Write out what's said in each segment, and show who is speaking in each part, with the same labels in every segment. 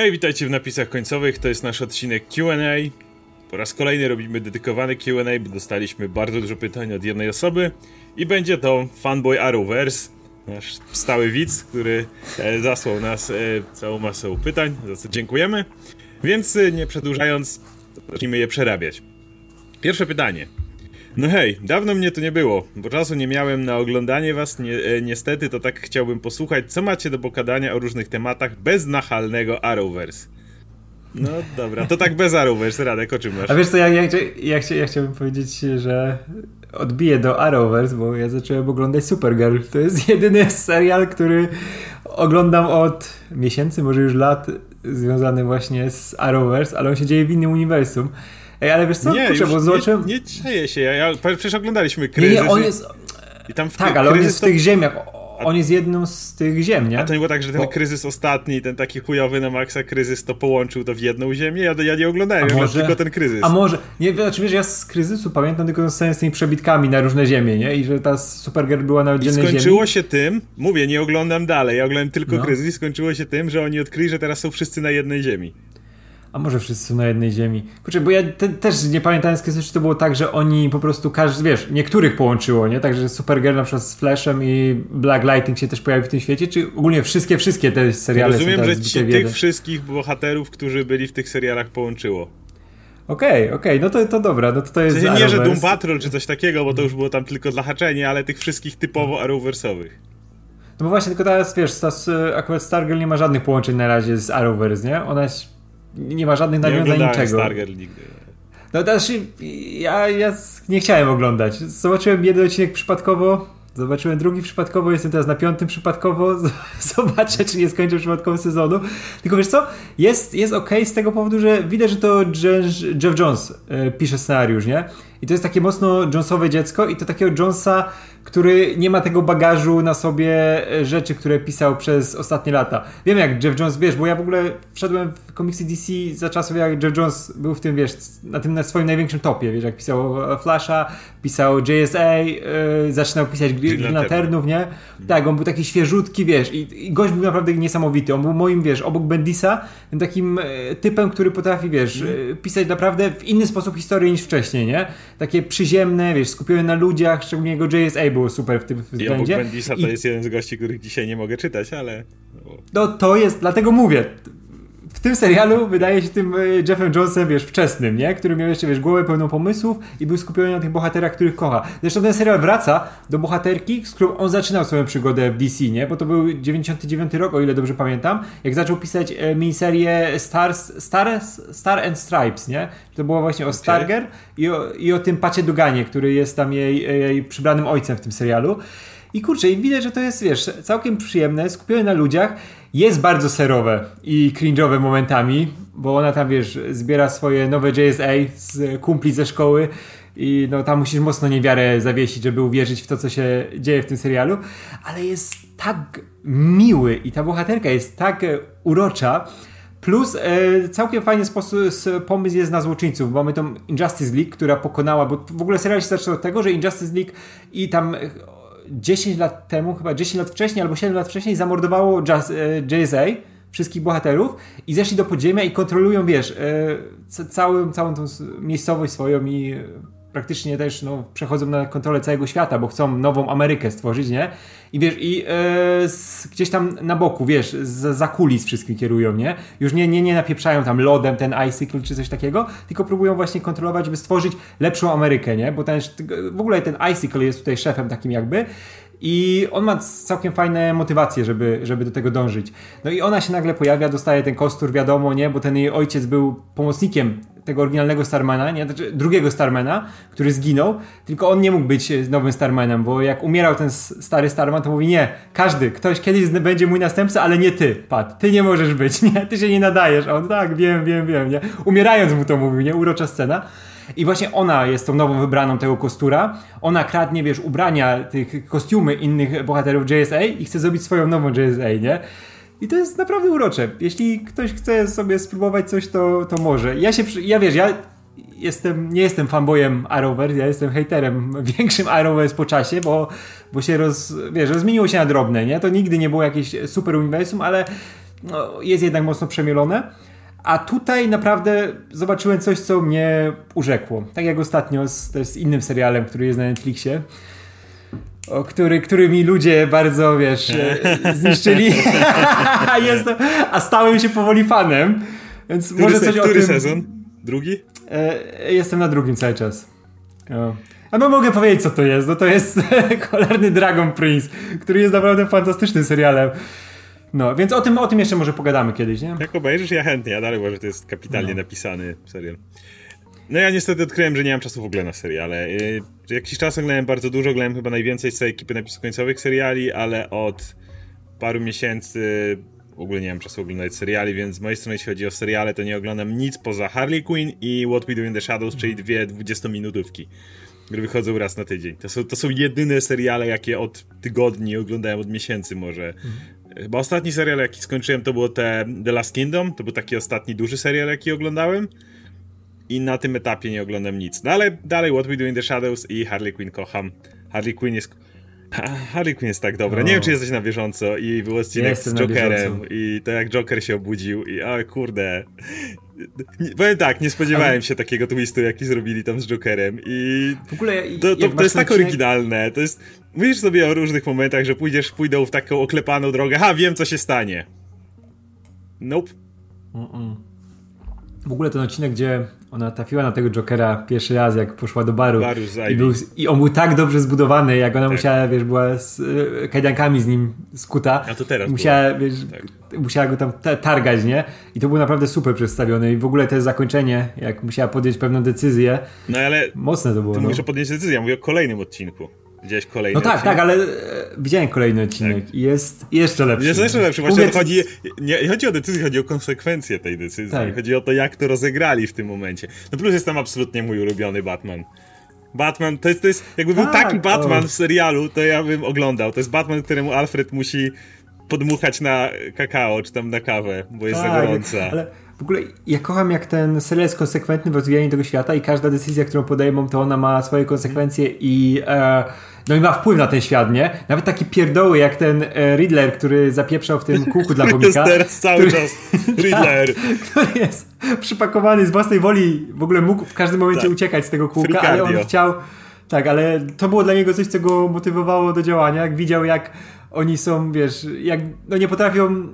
Speaker 1: Hej, witajcie w napisach końcowych. To jest nasz odcinek QA. Po raz kolejny robimy dedykowany QA, bo dostaliśmy bardzo dużo pytań od jednej osoby. I będzie to fanboy Arrowverse, nasz stały widz, który e, zasłał nas e, całą masą pytań, za co dziękujemy. Więc e, nie przedłużając, zacznijmy je przerabiać. Pierwsze pytanie. No hej, dawno mnie tu nie było, bo czasu nie miałem na oglądanie was, e, niestety to tak chciałbym posłuchać, co macie do pokadania o różnych tematach bez nachalnego Arrowverse. No dobra, to tak bez Arrowverse, Radek, o czym masz?
Speaker 2: A wiesz co, ja, ja, ja, ja chciałbym powiedzieć, że odbiję do Arrowverse, bo ja zacząłem oglądać Supergirl. To jest jedyny serial, który oglądam od miesięcy, może już lat, związany właśnie z Arrowverse, ale on się dzieje w innym uniwersum. Ej, ale wiesz co?
Speaker 1: Nie,
Speaker 2: Kurczę, bo zobaczyłem...
Speaker 1: nie, nie czeje się, ja, ja, przecież oglądaliśmy kryzys.
Speaker 2: Nie, nie, on jest...
Speaker 1: I tam w
Speaker 2: tak, ale on jest w tych ziemiach. On jest jedną z tych ziem, nie?
Speaker 1: A to nie było tak, że ten bo... kryzys ostatni, ten taki chujowy na maksa kryzys, to połączył to w jedną ziemię? Ja, ja nie oglądałem, ja może... tylko ten kryzys.
Speaker 2: A może, nie, znaczy wiesz, ja z kryzysu pamiętam tylko ten z tymi przebitkami na różne ziemie, nie? I że ta Supergirl była na oddzielnej
Speaker 1: ziemi. I skończyło ziemi. się tym, mówię, nie oglądam dalej, ja oglądam tylko no. kryzys skończyło się tym, że oni odkryli, że teraz są wszyscy na jednej ziemi.
Speaker 2: A może wszyscy na jednej ziemi. Kurczę, bo ja te, też nie pamiętam z czy to było tak, że oni po prostu każdy, wiesz, niektórych połączyło, nie? Także Supergirl na przykład z Flashem i Black Lightning się też pojawi w tym świecie, czy ogólnie wszystkie, wszystkie te seriale
Speaker 1: Rozumiem, że ci, tych wszystkich bohaterów, którzy byli w tych serialach połączyło.
Speaker 2: Okej, okay, okej, okay, no to, to dobra, no to, to jest
Speaker 1: w sensie Nie, że Doom Patrol czy coś takiego, bo to już było tam tylko dla haczenia, ale tych wszystkich typowo Arrowverse'owych.
Speaker 2: No bo właśnie, tylko teraz, wiesz, ta, akurat Stargirl nie ma żadnych połączeń na razie z Arrowverse, nie? Ona nie ma żadnych nawiązań
Speaker 1: nie
Speaker 2: niczego.
Speaker 1: Stargirl nigdy.
Speaker 2: No znaczy, ja, ja nie chciałem oglądać. Zobaczyłem jeden odcinek przypadkowo, Zobaczyłem drugi przypadkowo, jestem teraz na piątym przypadkowo. Zobaczę, czy nie skończę przypadkowo sezonu. Tylko wiesz co? Jest, jest ok z tego powodu, że widać, że to Jeff Jones e, pisze scenariusz, nie? I to jest takie mocno Jonesowe dziecko i to takiego Jonesa który nie ma tego bagażu na sobie e, rzeczy, które pisał przez ostatnie lata. Wiem jak Jeff Jones, wiesz, bo ja w ogóle wszedłem w komiksy DC za czasów jak Jeff Jones był w tym, wiesz, na tym na swoim największym topie, wiesz, jak pisał Flasha, pisał JSA, yy, e, zaczynał pisać Green Lanternów, nie? Tak, on był taki świeżutki, wiesz, i, i gość był naprawdę niesamowity. On był moim, wiesz, obok Bendisa, takim e, typem, który potrafi, wiesz, mm. pisać naprawdę w inny sposób historię niż wcześniej, nie? Takie przyziemne, wiesz, skupione na ludziach, szczególnie jego JSA było super w tym względzie. I obok
Speaker 1: Bendisa to I... jest jeden z gości, których dzisiaj nie mogę czytać, ale...
Speaker 2: No to jest, dlatego mówię, w tym serialu wydaje się tym e, Jeffem Jonesem, wiesz, wczesnym, nie? Który miał jeszcze, wiesz, głowę pełną pomysłów i był skupiony na tych bohaterach, których kocha. Zresztą ten serial wraca do bohaterki, z którą on zaczynał swoją przygodę w DC, nie? Bo to był 99 rok, o ile dobrze pamiętam, jak zaczął pisać e, miniserię Stars, Star, Star and Stripes, nie? To było właśnie o. Starger i o, i o tym Pacie Duganie, który jest tam jej, jej przybranym ojcem w tym serialu. I kurczę, i widać, że to jest, wiesz, całkiem przyjemne, skupione na ludziach. Jest bardzo serowe i cringe'owe momentami, bo ona tam, wiesz, zbiera swoje nowe JSA z kumpli ze szkoły i no tam musisz mocno niewiarę zawiesić, żeby uwierzyć w to, co się dzieje w tym serialu, ale jest tak miły i ta bohaterka jest tak urocza, Plus e, całkiem fajny sposób, pomysł jest na złoczyńców, bo mamy tą Injustice League, która pokonała, bo w ogóle serial się zaczął od tego, że Injustice League i tam 10 lat temu, chyba 10 lat wcześniej albo 7 lat wcześniej zamordowało e, wszystkich bohaterów i zeszli do podziemia i kontrolują, wiesz, e, całą, całą tą miejscowość swoją i praktycznie też no, przechodzą na kontrolę całego świata, bo chcą nową Amerykę stworzyć, nie? I wiesz, i e, z, gdzieś tam na boku, wiesz, z, za kulis wszystkim kierują, nie? Już nie, nie, nie napieprzają tam lodem ten Icicle czy coś takiego, tylko próbują właśnie kontrolować, żeby stworzyć lepszą Amerykę, nie? Bo ten, w ogóle ten Icicle jest tutaj szefem takim jakby i on ma całkiem fajne motywacje, żeby, żeby do tego dążyć. No i ona się nagle pojawia, dostaje ten kostur, wiadomo, nie? Bo ten jej ojciec był pomocnikiem tego oryginalnego Starmana, nie? Znaczy drugiego Starmana, który zginął, tylko on nie mógł być nowym Starmanem, bo jak umierał ten stary Starman, to mówi nie, każdy, ktoś kiedyś będzie mój następca, ale nie ty, Pat, ty nie możesz być, nie? Ty się nie nadajesz. A on tak, wiem, wiem, wiem, nie? Umierając mu to mówił, nie? Urocza scena. I właśnie ona jest tą nową wybraną tego kostura. Ona kradnie, wiesz, ubrania, tych kostiumy innych bohaterów JSA i chce zrobić swoją nową JSA, nie? I to jest naprawdę urocze. Jeśli ktoś chce sobie spróbować coś, to, to może. Ja się, ja wiesz, ja jestem, nie jestem fanboyem Arrowverse, ja jestem haterem większym Arrowverse po czasie, bo, bo się roz, wiesz, rozmieniło się na drobne, nie? To nigdy nie było jakieś super uniwersum, ale no, jest jednak mocno przemielone. A tutaj naprawdę zobaczyłem coś, co mnie urzekło. Tak jak ostatnio z, też z innym serialem, który jest na Netflixie. O, który, który mi ludzie bardzo, wiesz, e, zniszczyli. Jestem, a stałem się powoli fanem. Więc
Speaker 1: który
Speaker 2: może
Speaker 1: se,
Speaker 2: coś o tym...
Speaker 1: sezon? Drugi?
Speaker 2: E, jestem na drugim cały czas. O. A no mogę powiedzieć, co to jest. No to jest cholerny Dragon Prince, który jest naprawdę fantastycznym serialem. No, więc o tym, o tym jeszcze może pogadamy kiedyś, nie?
Speaker 1: Jak obejrzysz, ja chętnie, ja dalej uważam, że to jest kapitalnie
Speaker 2: No.
Speaker 1: napisany serial. No ja niestety odkryłem, że nie mam czasu w ogóle na seriale. Yy, Jakiś czas oglądałem bardzo dużo, oglądałem chyba najwięcej z całej ekipy napisów końcowych seriali, ale od paru miesięcy w ogóle nie mam czasu oglądać seriali, więc z mojej strony jeśli chodzi o seriale, to nie oglądam nic poza Harley Quinn i What We Do in the Shadows, czyli dwie 20-minutówki, które wychodzą raz na tydzień. To są, to są jedyne seriale, jakie od tygodni oglądałem, od miesięcy może. Chyba ostatni serial, jaki skończyłem, to było te The Last Kingdom. To był taki ostatni duży serial, jaki oglądałem. I na tym etapie nie oglądam nic. No ale dalej What We Do in the Shadows i Harley Quinn kocham. Harley Quinn jest... Ha, Harley Quinn jest tak dobra. Nie
Speaker 2: O.
Speaker 1: wiem, czy jesteś na bieżąco i był odcinek z Jokerem i to jak Joker się obudził i o kurde. Nie, powiem tak, nie spodziewałem
Speaker 2: Ale-
Speaker 1: się takiego twistu, jaki zrobili tam z Jokerem i
Speaker 2: W ogóle
Speaker 1: to, to, to jest tak
Speaker 2: odcinek-
Speaker 1: oryginalne. To jest. Mówisz sobie o różnych momentach, że pójdziesz, pójdą w taką oklepaną drogę. Ha, wiem co się stanie. Nope.
Speaker 2: W ogóle ten odcinek, gdzie ona trafiła na tego Jokera pierwszy raz, jak poszła do baru. I, był, I on był tak dobrze zbudowany, jak ona
Speaker 1: Tak.
Speaker 2: musiała, wiesz, była z e, kajdankami z nim skuta.
Speaker 1: A to teraz
Speaker 2: Musiała, wiesz,
Speaker 1: Tak.
Speaker 2: musiała go tam ta- targać, nie? I to było naprawdę super przedstawione. I w ogóle to zakończenie, jak musiała podjąć pewną decyzję,
Speaker 1: No ale
Speaker 2: mocne to było.
Speaker 1: ty
Speaker 2: no.
Speaker 1: mówisz o podjęciu decyzji, ja mówię o kolejnym odcinku. Widziałeś kolejny
Speaker 2: No tak,
Speaker 1: odcinek?
Speaker 2: tak, ale e, widziałem kolejny odcinek i jest jeszcze lepszy.
Speaker 1: Jest jeszcze lepszy, właśnie to chodzi, nie, nie chodzi o decyzję, chodzi o konsekwencje tej decyzji.
Speaker 2: Tak.
Speaker 1: Chodzi o to, jak to rozegrali w tym momencie. No plus jest tam absolutnie mój ulubiony Batman. Batman, to jest, to jest jakby był
Speaker 2: Tak,
Speaker 1: taki Batman
Speaker 2: o.
Speaker 1: w serialu, to ja bym oglądał. To jest Batman, któremu Alfred musi podmuchać na kakao, czy tam na kawę, bo jest za
Speaker 2: Tak,
Speaker 1: gorąca.
Speaker 2: Ale w ogóle ja kocham, jak ten serial jest konsekwentny w rozwijaniu tego świata i każda decyzja, którą podejmą, to ona ma swoje konsekwencje i, e, no i ma wpływ na ten świat, nie? Nawet takie pierdoły, jak ten e, Riddler, który zapieprzał w tym kółku dla
Speaker 1: jest
Speaker 2: chomika.
Speaker 1: teraz cały
Speaker 2: który-
Speaker 1: czas Riddler.
Speaker 2: który jest przypakowany z własnej woli, w ogóle mógł w każdym momencie
Speaker 1: Tak.
Speaker 2: uciekać z tego kółka, ale on chciał. Tak, ale to było dla niego coś, co go motywowało do działania. Jak widział, jak oni są, wiesz, jak no nie potrafią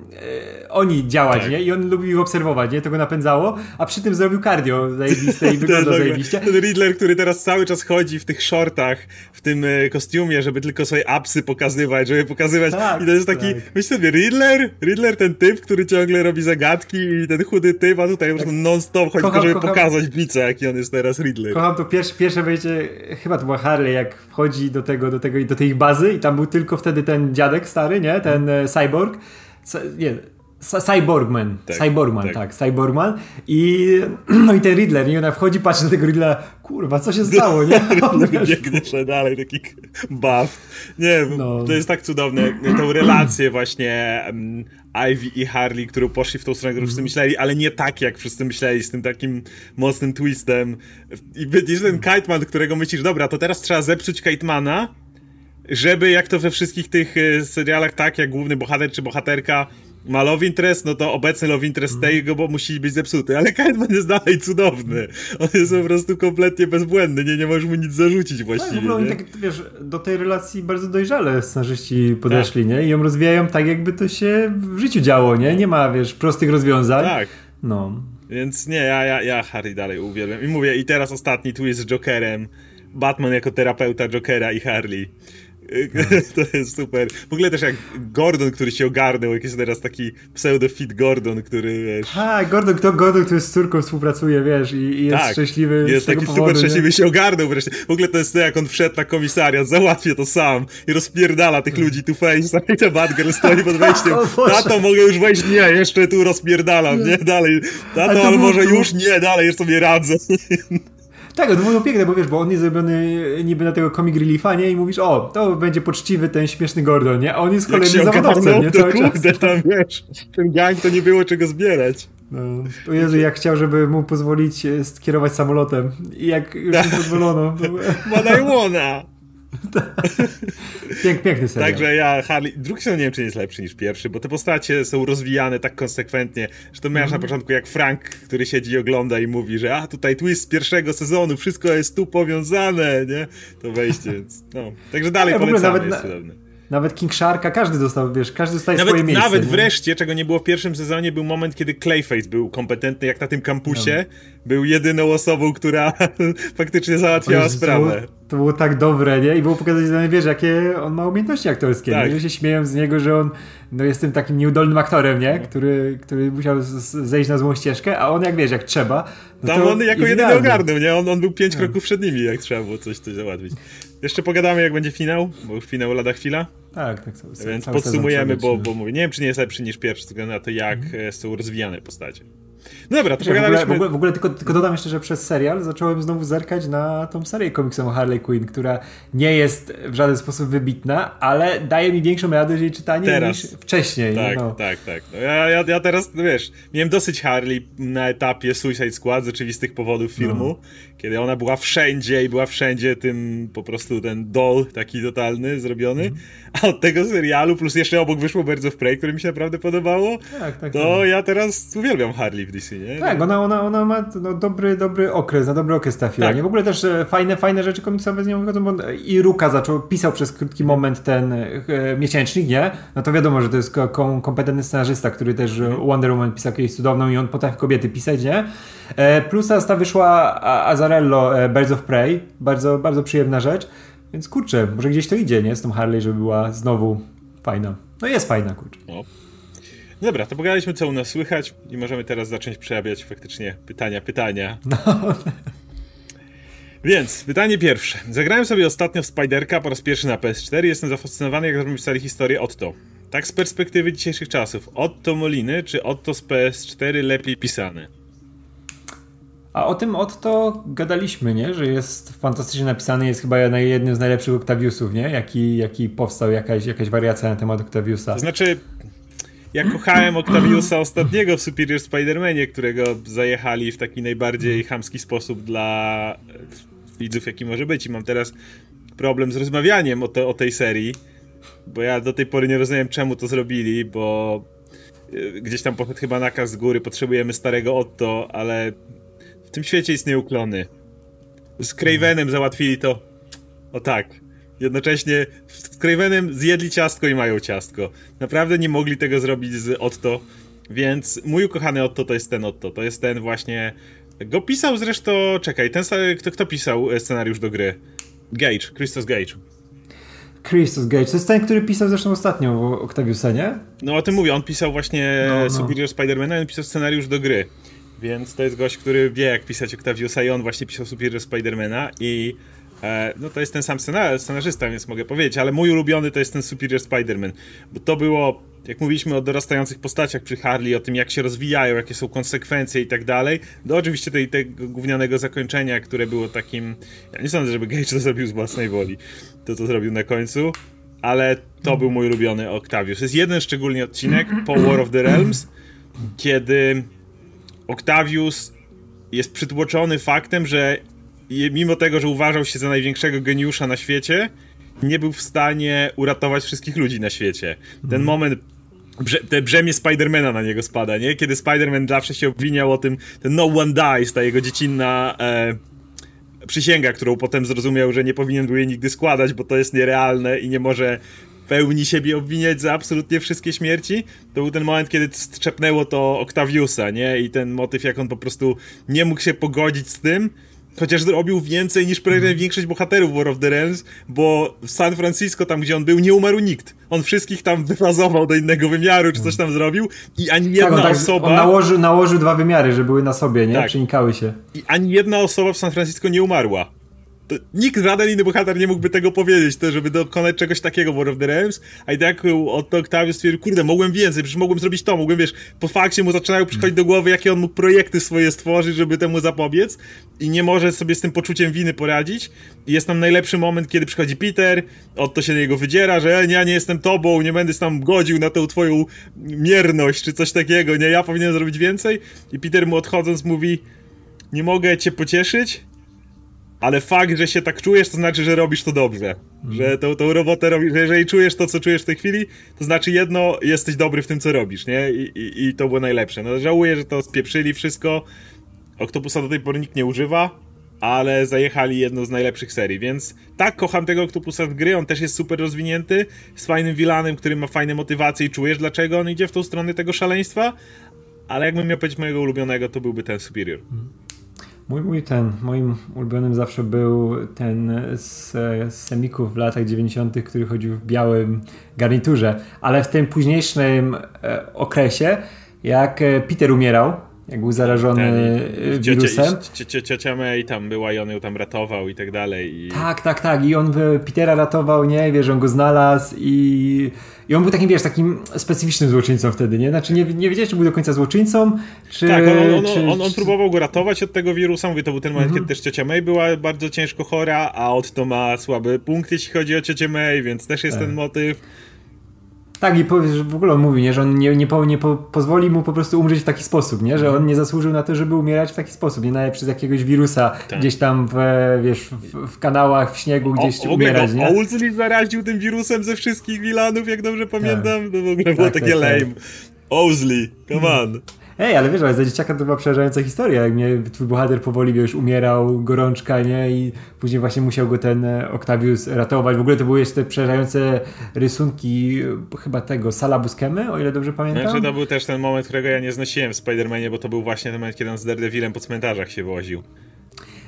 Speaker 2: e, oni działać,
Speaker 1: Tak.
Speaker 2: nie? I on lubił ich obserwować, nie? To go napędzało, a przy tym zrobił cardio zajebiste i
Speaker 1: To jest
Speaker 2: wyglądał
Speaker 1: w ogóle
Speaker 2: zajebiście.
Speaker 1: Ten Riddler, który teraz cały czas chodzi w tych shortach, w tym e, kostiumie, żeby tylko swoje apsy pokazywać, żeby pokazywać.
Speaker 2: Tak,
Speaker 1: I to jest taki,
Speaker 2: tak.
Speaker 1: myśl sobie, Riddler? Riddler ten typ, który ciągle robi zagadki i ten chudy typ, a tutaj po prostu non-stop chodzi
Speaker 2: Kocham,
Speaker 1: tylko, żeby
Speaker 2: kocham.
Speaker 1: pokazać bica, jaki on jest teraz Riddler.
Speaker 2: Kocham to pierwsze, pierwsze wejście, chyba to była Harley, jak wchodzi do tego, do tego, do tej bazy i tam był tylko wtedy ten dziadek stary, nie? Ten e, cyborg. Cy, nie, Cy- Cyborgman.
Speaker 1: Tak,
Speaker 2: Cyborgman,
Speaker 1: tak.
Speaker 2: tak. Cyborgman. I, no i ten Riddler, i ona wchodzi, patrzy na tego Riddlera, kurwa, co się stało, nie? Wiesz,
Speaker 1: Biegnie dalej, taki buff. Nie,
Speaker 2: No.
Speaker 1: to jest tak cudowne. Tą relację właśnie um, Ivy i Harley, którą poszli w tą stronę, którą wszyscy myśleli, ale nie tak, jak wszyscy myśleli, z tym takim mocnym twistem. I jest ten Kiteman, którego myślisz, dobra, to teraz trzeba zepsuć Kitemana, żeby jak to we wszystkich tych e, serialach, tak, jak główny bohater czy bohaterka ma love interest, no to obecny love interest
Speaker 2: Mhm.
Speaker 1: tego, bo musi być zepsuty. Ale Kiteman jest dalej cudowny. On jest po prostu kompletnie bezbłędny, nie, nie możesz mu nic zarzucić
Speaker 2: No, w
Speaker 1: właściwie.
Speaker 2: ogóle oni
Speaker 1: nie?
Speaker 2: tak, wiesz, do tej relacji bardzo dojrzale scenarzyści podeszli, nie? I ją rozwijają tak, jakby to się w życiu działo, nie? Nie ma, wiesz, prostych rozwiązań.
Speaker 1: Tak.
Speaker 2: No.
Speaker 1: Więc nie, ja, ja, ja Harry dalej uwielbiam. I mówię, i teraz ostatni twist z Jokerem. Batman jako terapeuta Jokera i Harley. to jest super. W ogóle też jak Gordon, który się ogarnął, jak jest teraz taki pseudo-fit Gordon, który wiesz...
Speaker 2: Tak, Gordon, kto Gordon, który z córką współpracuje, wiesz, i, i jest
Speaker 1: Tak,
Speaker 2: szczęśliwy
Speaker 1: Jest taki
Speaker 2: powodu,
Speaker 1: super
Speaker 2: nie?
Speaker 1: szczęśliwy, się ogarnął wreszcie. W ogóle to jest to, jak on wszedł na komisariat, załatwię to sam i rozpierdala tych ludzi tu face, i ta Batgirl stoi pod wejściem.
Speaker 2: O Boże.
Speaker 1: Tato, mogę już wejść? Nie, jeszcze tu rozpierdalam, nie, dalej.
Speaker 2: Ale
Speaker 1: Tato,
Speaker 2: to
Speaker 1: ale może już? Nie, dalej, już sobie radzę.
Speaker 2: Tak, to było piękne, bo wiesz, bo on jest zrobiony niby na tego comic reliefa, nie? I mówisz, o, to będzie poczciwy ten śmieszny Gordon, nie? A on jest kolejnym zawodowcem, nie?
Speaker 1: to
Speaker 2: Cały czas.
Speaker 1: kurde, tam wiesz, ten gang to nie było czego zbierać.
Speaker 2: No. Jezu, jak chciał, żeby mu pozwolić e, kierować samolotem i jak już mu pozwolono. To...
Speaker 1: Marijuana!
Speaker 2: Pięk, piękny serial.
Speaker 1: Także ja, Harley, drugi sezon nie wiem, czy jest lepszy niż pierwszy, bo te postacie są rozwijane tak konsekwentnie, że to miałeś mm. na początku jak Frank, który siedzi i ogląda i mówi, że a tutaj twist z pierwszego sezonu, wszystko jest tu powiązane, nie? To wejście, więc no. Także dalej ja, polecamy, jest na... cudowne.
Speaker 2: Nawet King Sharka, każdy dostał, wiesz, każdy dostaje nawet, swoje miejsce.
Speaker 1: Nawet nie? wreszcie, czego nie było w pierwszym sezonie, był moment, kiedy Clayface był kompetentny, jak na tym kampusie, no. był jedyną osobą, która faktycznie załatwiała sprawę.
Speaker 2: To, było tak dobre, nie? I było pokazać, wiesz, jakie on ma umiejętności aktorskie. Tak. Że się śmieją z niego, że on no, jest tym takim nieudolnym aktorem, nie? Który, który musiał zejść na złą ścieżkę, a on jak wiesz, jak trzeba.
Speaker 1: No Tam on jako jedyny ogarnął, nie? On, on był pięć no. kroków przed nimi, jak trzeba było coś, coś załatwić. Jeszcze pogadamy, jak będzie finał, bo już finał lada chwila.
Speaker 2: Tak, tak. Cały,
Speaker 1: Więc cały podsumujemy, bo, bo mówię, nie wiem, czy nie jest lepszy niż pierwszy, względu na to, jak mm. są rozwijane postacie. No dobra, to
Speaker 2: w ogóle, w ogóle, w ogóle tylko, tylko, dodam jeszcze, że przez serial zacząłem znowu zerkać na tą serię komiksową Harley Quinn, która nie jest w żaden sposób wybitna, ale daje mi większą radość jej czytanie teraz. niż wcześniej.
Speaker 1: Tak,
Speaker 2: no.
Speaker 1: tak, tak. No ja, ja, ja, teraz, no wiesz, miałem dosyć Harley na etapie Suicide Squad z oczywistych powodów filmu, no. kiedy ona była wszędzie i była wszędzie tym po prostu ten doll taki totalny zrobiony, mm. a od tego serialu plus jeszcze obok wyszło bardzo w Prey, które mi się naprawdę podobało, tak, tak, to tak. ja teraz uwielbiam Harley w DC, nie?
Speaker 2: Tak, ona, ona, ona ma no, dobry, dobry okres, na dobry okres trafiła. Tak. Nie? W ogóle też e, fajne, fajne rzeczy komiksowe z nią wychodzą, bo i Ruka zaczął, pisał przez krótki moment ten e, miesięcznik, nie? No to wiadomo, że to jest kom, kompetentny scenarzysta, który też e, Wonder Woman pisał kiedyś cudowną i on potrafi kobiety pisać, nie? E, plus ta wyszła Azarello e, Birds of Prey, bardzo, bardzo przyjemna rzecz. Więc kurczę, może gdzieś to idzie, nie? Z tą Harley, żeby była znowu fajna. No jest fajna, kurczę. No.
Speaker 1: Dobra, to pogadaliśmy, co u nas słychać i możemy teraz zacząć przerabiać faktycznie pytania, pytania. No. Więc, pytanie pierwsze. Zagrałem sobie ostatnio w Spiderka po raz pierwszy na PS4 i jestem zafascynowany, jak zrobić pisali historię Otto. Tak z perspektywy dzisiejszych czasów. Otto Moliny czy Otto z PS4 lepiej pisany?
Speaker 2: A o tym Otto gadaliśmy, nie? Że jest fantastycznie napisany, jest chyba jednym z najlepszych Octaviusów, nie? Jaki, jaki powstał, jakaś, jakaś wariacja na temat Octaviusa.
Speaker 1: To znaczy, ja kochałem Octaviusa ostatniego w Superior Spider-Manie, którego zajechali w taki najbardziej chamski sposób dla widzów, jaki może być. I mam teraz problem z rozmawianiem o, te, o tej serii, bo ja do tej pory nie rozumiem, czemu to zrobili, bo e, gdzieś tam poszedł chyba nakaz z góry, potrzebujemy starego Otto, ale w tym świecie istnieją klony. Z Cravenem załatwili to o tak. Jednocześnie z Cravenem zjedli ciastko i mają ciastko. Naprawdę nie mogli tego zrobić z Otto, więc mój ukochany Otto to jest ten Otto. To jest ten właśnie... Go pisał zresztą... Czekaj, ten... Kto, kto pisał scenariusz do gry? Gage, Christos Gage.
Speaker 2: Christos Gage, to jest ten, który pisał zresztą ostatnio w Octaviusa, nie?
Speaker 1: No o tym mówię, on pisał właśnie no, no. Superior Spider-Mana, on pisał scenariusz do gry. Więc to jest gość, który wie jak pisać Octaviusa i on właśnie pisał Superior Spidermana i e, no to jest ten sam scenar scenarzysta, więc mogę powiedzieć, ale mój ulubiony to jest ten Superior Spider-Man, bo to było, jak mówiliśmy o dorastających postaciach przy Harley, o tym jak się rozwijają, jakie są konsekwencje i tak dalej, do oczywiście tej, tego gównianego zakończenia, które było takim, ja nie sądzę, żeby Gage to zrobił z własnej woli, to co zrobił na końcu, ale to był mój ulubiony Octavius. Jest jeden szczególnie odcinek po War of the Realms, kiedy Octavius jest przytłoczony faktem, że mimo tego, że uważał się za największego geniusza na świecie, nie był w stanie uratować wszystkich ludzi na świecie. Ten mhm. moment Brze te brzemię Spidermana na niego spada, nie? Kiedy Spiderman zawsze się obwiniał o tym, ten no one dies, ta jego dziecinna e, przysięga, którą potem zrozumiał, że nie powinien był jej nigdy składać, bo to jest nierealne i nie może pełni siebie obwiniać za absolutnie wszystkie śmierci, to był ten moment, kiedy strzepnęło to Octaviusa, nie? I ten motyw, jak on po prostu nie mógł się pogodzić z tym, chociaż zrobił więcej niż prawie mm. większość bohaterów War of the Realms, bo w San Francisco, tam gdzie on był, nie umarł nikt. On wszystkich tam wyfazował do innego wymiaru, czy coś tam zrobił i ani jedna tak, tak, osoba...
Speaker 2: On nałożył, nałożył dwa wymiary, że były na sobie, nie? Tak. Przenikały się.
Speaker 1: I ani jedna osoba w San Francisco nie umarła nikt, żaden inny bohater nie mógłby tego powiedzieć, to, żeby dokonać czegoś takiego w War of the Realms, a i tak od Octavius stwierdził, kurde, mogłem więcej, przecież mogłem zrobić to, mogłem, wiesz, po fakcie mu zaczynają przychodzić do głowy, jakie on mógł projekty swoje stworzyć, żeby temu zapobiec. I nie może sobie z tym poczuciem winy poradzić. I jest tam najlepszy moment, kiedy przychodzi Peter, to się niego wydziera, że ja nie jestem tobą, nie będę tam godził na tę twoją mierność, czy coś takiego, nie, ja powinienem zrobić więcej. I Peter mu odchodząc mówi, nie mogę cię pocieszyć, ale fakt, że się tak czujesz, to znaczy, że robisz to dobrze. Mm. Że tą, tą robotę robisz, że jeżeli czujesz to, co czujesz w tej chwili, to znaczy jedno, jesteś dobry w tym, co robisz, nie? I, i, i to było najlepsze. No żałuję, że to spieprzyli wszystko. Octopusa do tej pory nikt nie używa, ale zajechali jedną z najlepszych serii, więc tak, kocham tego Octopusa w gry, on też jest super rozwinięty, z fajnym vilanem, który ma fajne motywacje i czujesz, dlaczego on idzie w tą stronę tego szaleństwa, ale jakbym miał powiedzieć mojego ulubionego, to byłby ten Superior.
Speaker 2: Mój, mój ten, moim ulubionym zawsze był ten z, z Semików w latach 90., który chodził w białym garniturze, ale w tym późniejszym e, okresie, jak e, Peter umierał, jak był zarażony Ten, wirusem.
Speaker 1: Ciocia May tam była i on ją tam ratował i tak dalej. I...
Speaker 2: Tak, tak, tak. I on Petera ratował, nie? Wiesz, on go znalazł i, i on był takim, wiesz, takim specyficznym złoczyńcą wtedy, nie? Znaczy nie, nie wiedziałeś, czy był do końca złoczyńcą, czy...
Speaker 1: Tak, on, on, czy, on, on próbował go ratować od tego wirusa. Mówię, to był ten moment, mhm. kiedy też ciocia May była bardzo ciężko chora, a od to ma słaby punkt, jeśli chodzi o ciocię May, więc też jest ten tak. motyw.
Speaker 2: Tak, i w ogóle on mówi, nie, że on nie, nie, po, nie po, pozwoli mu po prostu umrzeć w taki sposób, nie? że on nie zasłużył na to, żeby umierać w taki sposób, nie nawet przez jakiegoś wirusa tak. gdzieś tam w, wiesz, w, w, kanałach, w śniegu gdzieś o, umierać.
Speaker 1: Nie? Olsli zaraził tym wirusem ze wszystkich wilanów, jak dobrze pamiętam. Tak. To w ogóle tak, było takie tak, lame. Tak. Ozli, come on.
Speaker 2: Ej, ale wiesz, ale za dzieciaka to była przerażająca historia, jak mnie twój bohater powoli, wiesz, umierał, gorączka, nie? I później właśnie musiał go ten e, Octavius ratować. W ogóle to były jeszcze te przerażające rysunki e, chyba tego Sala Buscemy, o ile dobrze pamiętam.
Speaker 1: Znaczy to był też ten moment, którego ja nie znosiłem w Spider-Manie, bo to był właśnie ten moment, kiedy on z Daredevilem po cmentarzach się woził.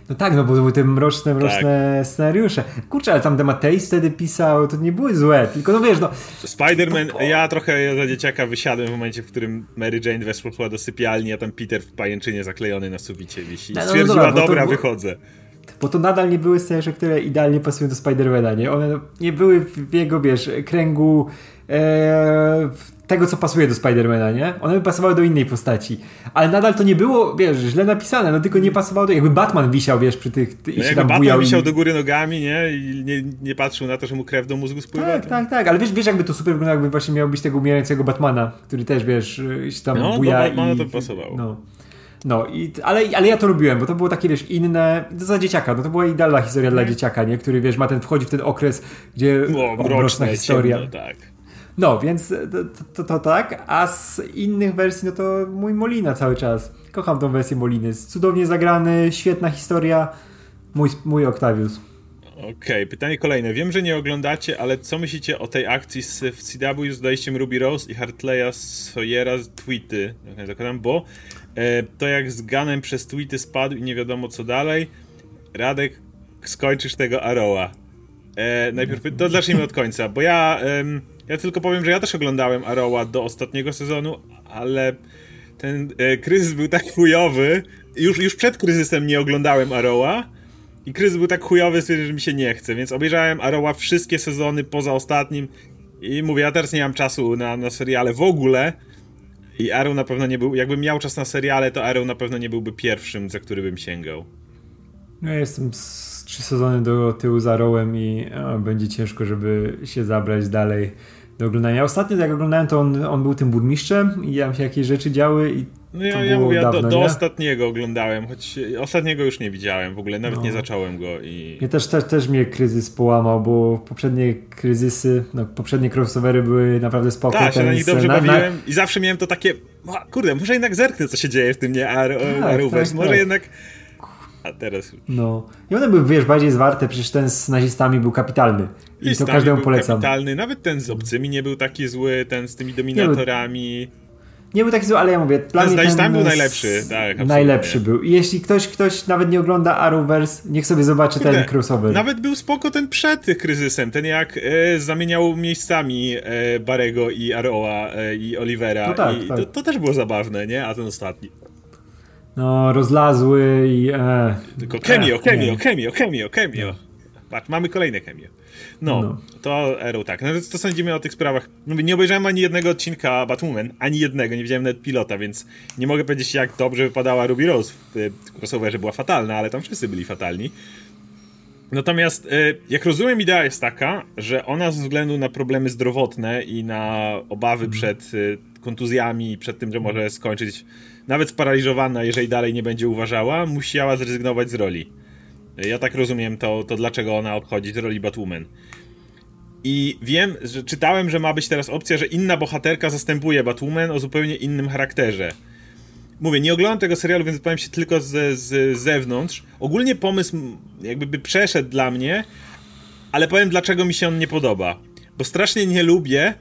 Speaker 2: No tak, no bo to były te mroczne, mroczne tak. scenariusze. Kurczę, ale tam Dematteis wtedy pisał, to nie były złe, tylko no wiesz, no...
Speaker 1: Spider-Man, ja trochę za dzieciaka wysiadłem w momencie, w którym Mary Jane weszła do sypialni, a tam Peter w pajęczynie zaklejony na suficie wisi. No, no, stwierdziła, no, dobra, dobra to, wychodzę.
Speaker 2: Bo to nadal nie były scenariusze, które idealnie pasują do Spider-Mana, nie? One nie były w jego, wiesz, kręgu e, tego, co pasuje do Spidermana, nie? One by pasowały do innej postaci. Ale nadal to nie było, wiesz, źle napisane, no tylko nie pasowało do... Jakby Batman wisiał, wiesz, przy tych...
Speaker 1: No jakby Batman wisiał i... do góry nogami, nie? I nie, nie patrzył na to, że mu krew do mózgu spływa.
Speaker 2: Tak, tak, tak. Ale wiesz, wiesz jakby to super wyglądało, jakby właśnie miał być tego umierającego Batmana, który też, wiesz, się tam no, buja
Speaker 1: do Batmana i... to pasowało.
Speaker 2: No. No, i, ale, ale ja to lubiłem, bo to było takie, wiesz, inne, to za dzieciaka, no to była idealna historia dla dzieciaka, nie? Który, wiesz, ma ten, wchodzi w ten okres, gdzie
Speaker 1: o, mroczna historia. Ciemno, tak.
Speaker 2: No, więc to, to, to, tak, a z innych wersji, no to mój Molina cały czas. Kocham tą wersję Moliny. Cudownie zagrany, świetna historia. Mój, mój Octavius.
Speaker 1: Okej, okay, pytanie kolejne. Wiem, że nie oglądacie, ale co myślicie o tej akcji z, w CW z dojściem Ruby Rose i Hartleya Sawyera z tweety? Zakładam, bo e, to jak z Ganem przez tweety spadł i nie wiadomo co dalej. Radek, skończysz tego Arrowa. E, najpierw, to zacznijmy od końca, bo ja... Ja tylko powiem, że ja też oglądałem Arrowa do ostatniego sezonu, ale ten e, kryzys był tak chujowy. Już, już przed kryzysem nie oglądałem Arrowa. I kryzys był tak chujowy, że mi się nie chce, więc obejrzałem Arrowa wszystkie sezony poza ostatnim. I mówię, ja teraz nie mam czasu na, na seriale w ogóle. I Arrow na pewno nie był. Jakbym miał czas na seriale, to Arrow na pewno nie byłby pierwszym, za który bym sięgał.
Speaker 2: Ja jestem z trzy sezony do tyłu za Arrowem i o, będzie ciężko, żeby się zabrać dalej do oglądania. Ostatnio jak oglądałem, to on, on był tym burmistrzem i tam się jakieś rzeczy działy i
Speaker 1: no ja, ja mówię, dawno, do, do ostatniego oglądałem, choć ostatniego już nie widziałem w ogóle, nawet no. nie zacząłem go i...
Speaker 2: Ja też, też, też mnie kryzys połamał, bo poprzednie kryzysy, no poprzednie crossovery były naprawdę spoko.
Speaker 1: Tak, się na nich dobrze na, bawiłem na... i zawsze miałem to takie, kurde, może jednak zerknę, co się dzieje w tym, nie, Ar tak, Arrowverse, tak, może tak. jednak... A teraz.
Speaker 2: No. I one były, wiesz, bardziej zwarte, przecież ten z nazistami był kapitalny. I, I to każdemu polecam.
Speaker 1: kapitalny, nawet ten z obcymi nie był taki zły, ten z tymi dominatorami.
Speaker 2: Nie był taki zły, ale ja mówię,
Speaker 1: dla ten mnie ten był najlepszy, tak,
Speaker 2: Najlepszy był. I jeśli ktoś, ktoś nawet nie ogląda Arrowverse, niech sobie zobaczy ten crossover.
Speaker 1: Nawet był spoko ten przed kryzysem, ten jak e, zamieniał miejscami e, Barego i Arrowa e, i Olivera. No tak, I tak. To, to, też było zabawne, nie? A ten ostatni.
Speaker 2: No, rozlazły i... E,
Speaker 1: Tylko cameo, cameo, cameo, cameo, cameo. Patrz, mamy kolejne cameo. No, no, to Arrow tak. No co sądzimy o tych sprawach? Nie obejrzałem ani jednego odcinka Batwoman, ani jednego, nie widziałem nawet pilota, więc nie mogę powiedzieć jak dobrze wypadała Ruby Rose w crossoverze, była fatalna, ale tam wszyscy byli fatalni. Natomiast, y, jak rozumiem, idea jest taka, że ona ze względu na problemy zdrowotne i na obawy mm. przed y, kontuzjami, przed tym, że może skończyć nawet sparaliżowana, jeżeli dalej nie będzie uważała, musiała zrezygnować z roli. Ja tak rozumiem to, to dlaczego ona odchodzi z roli Batwoman. I wiem, że czytałem, że ma być teraz opcja, że inna bohaterka zastępuje Batwoman o zupełnie innym charakterze. Mówię, nie oglądam tego serialu, więc powiem się tylko z, z zewnątrz. Ogólnie pomysł jakby by przeszedł dla mnie, ale powiem dlaczego mi się on nie podoba. Bo strasznie nie lubię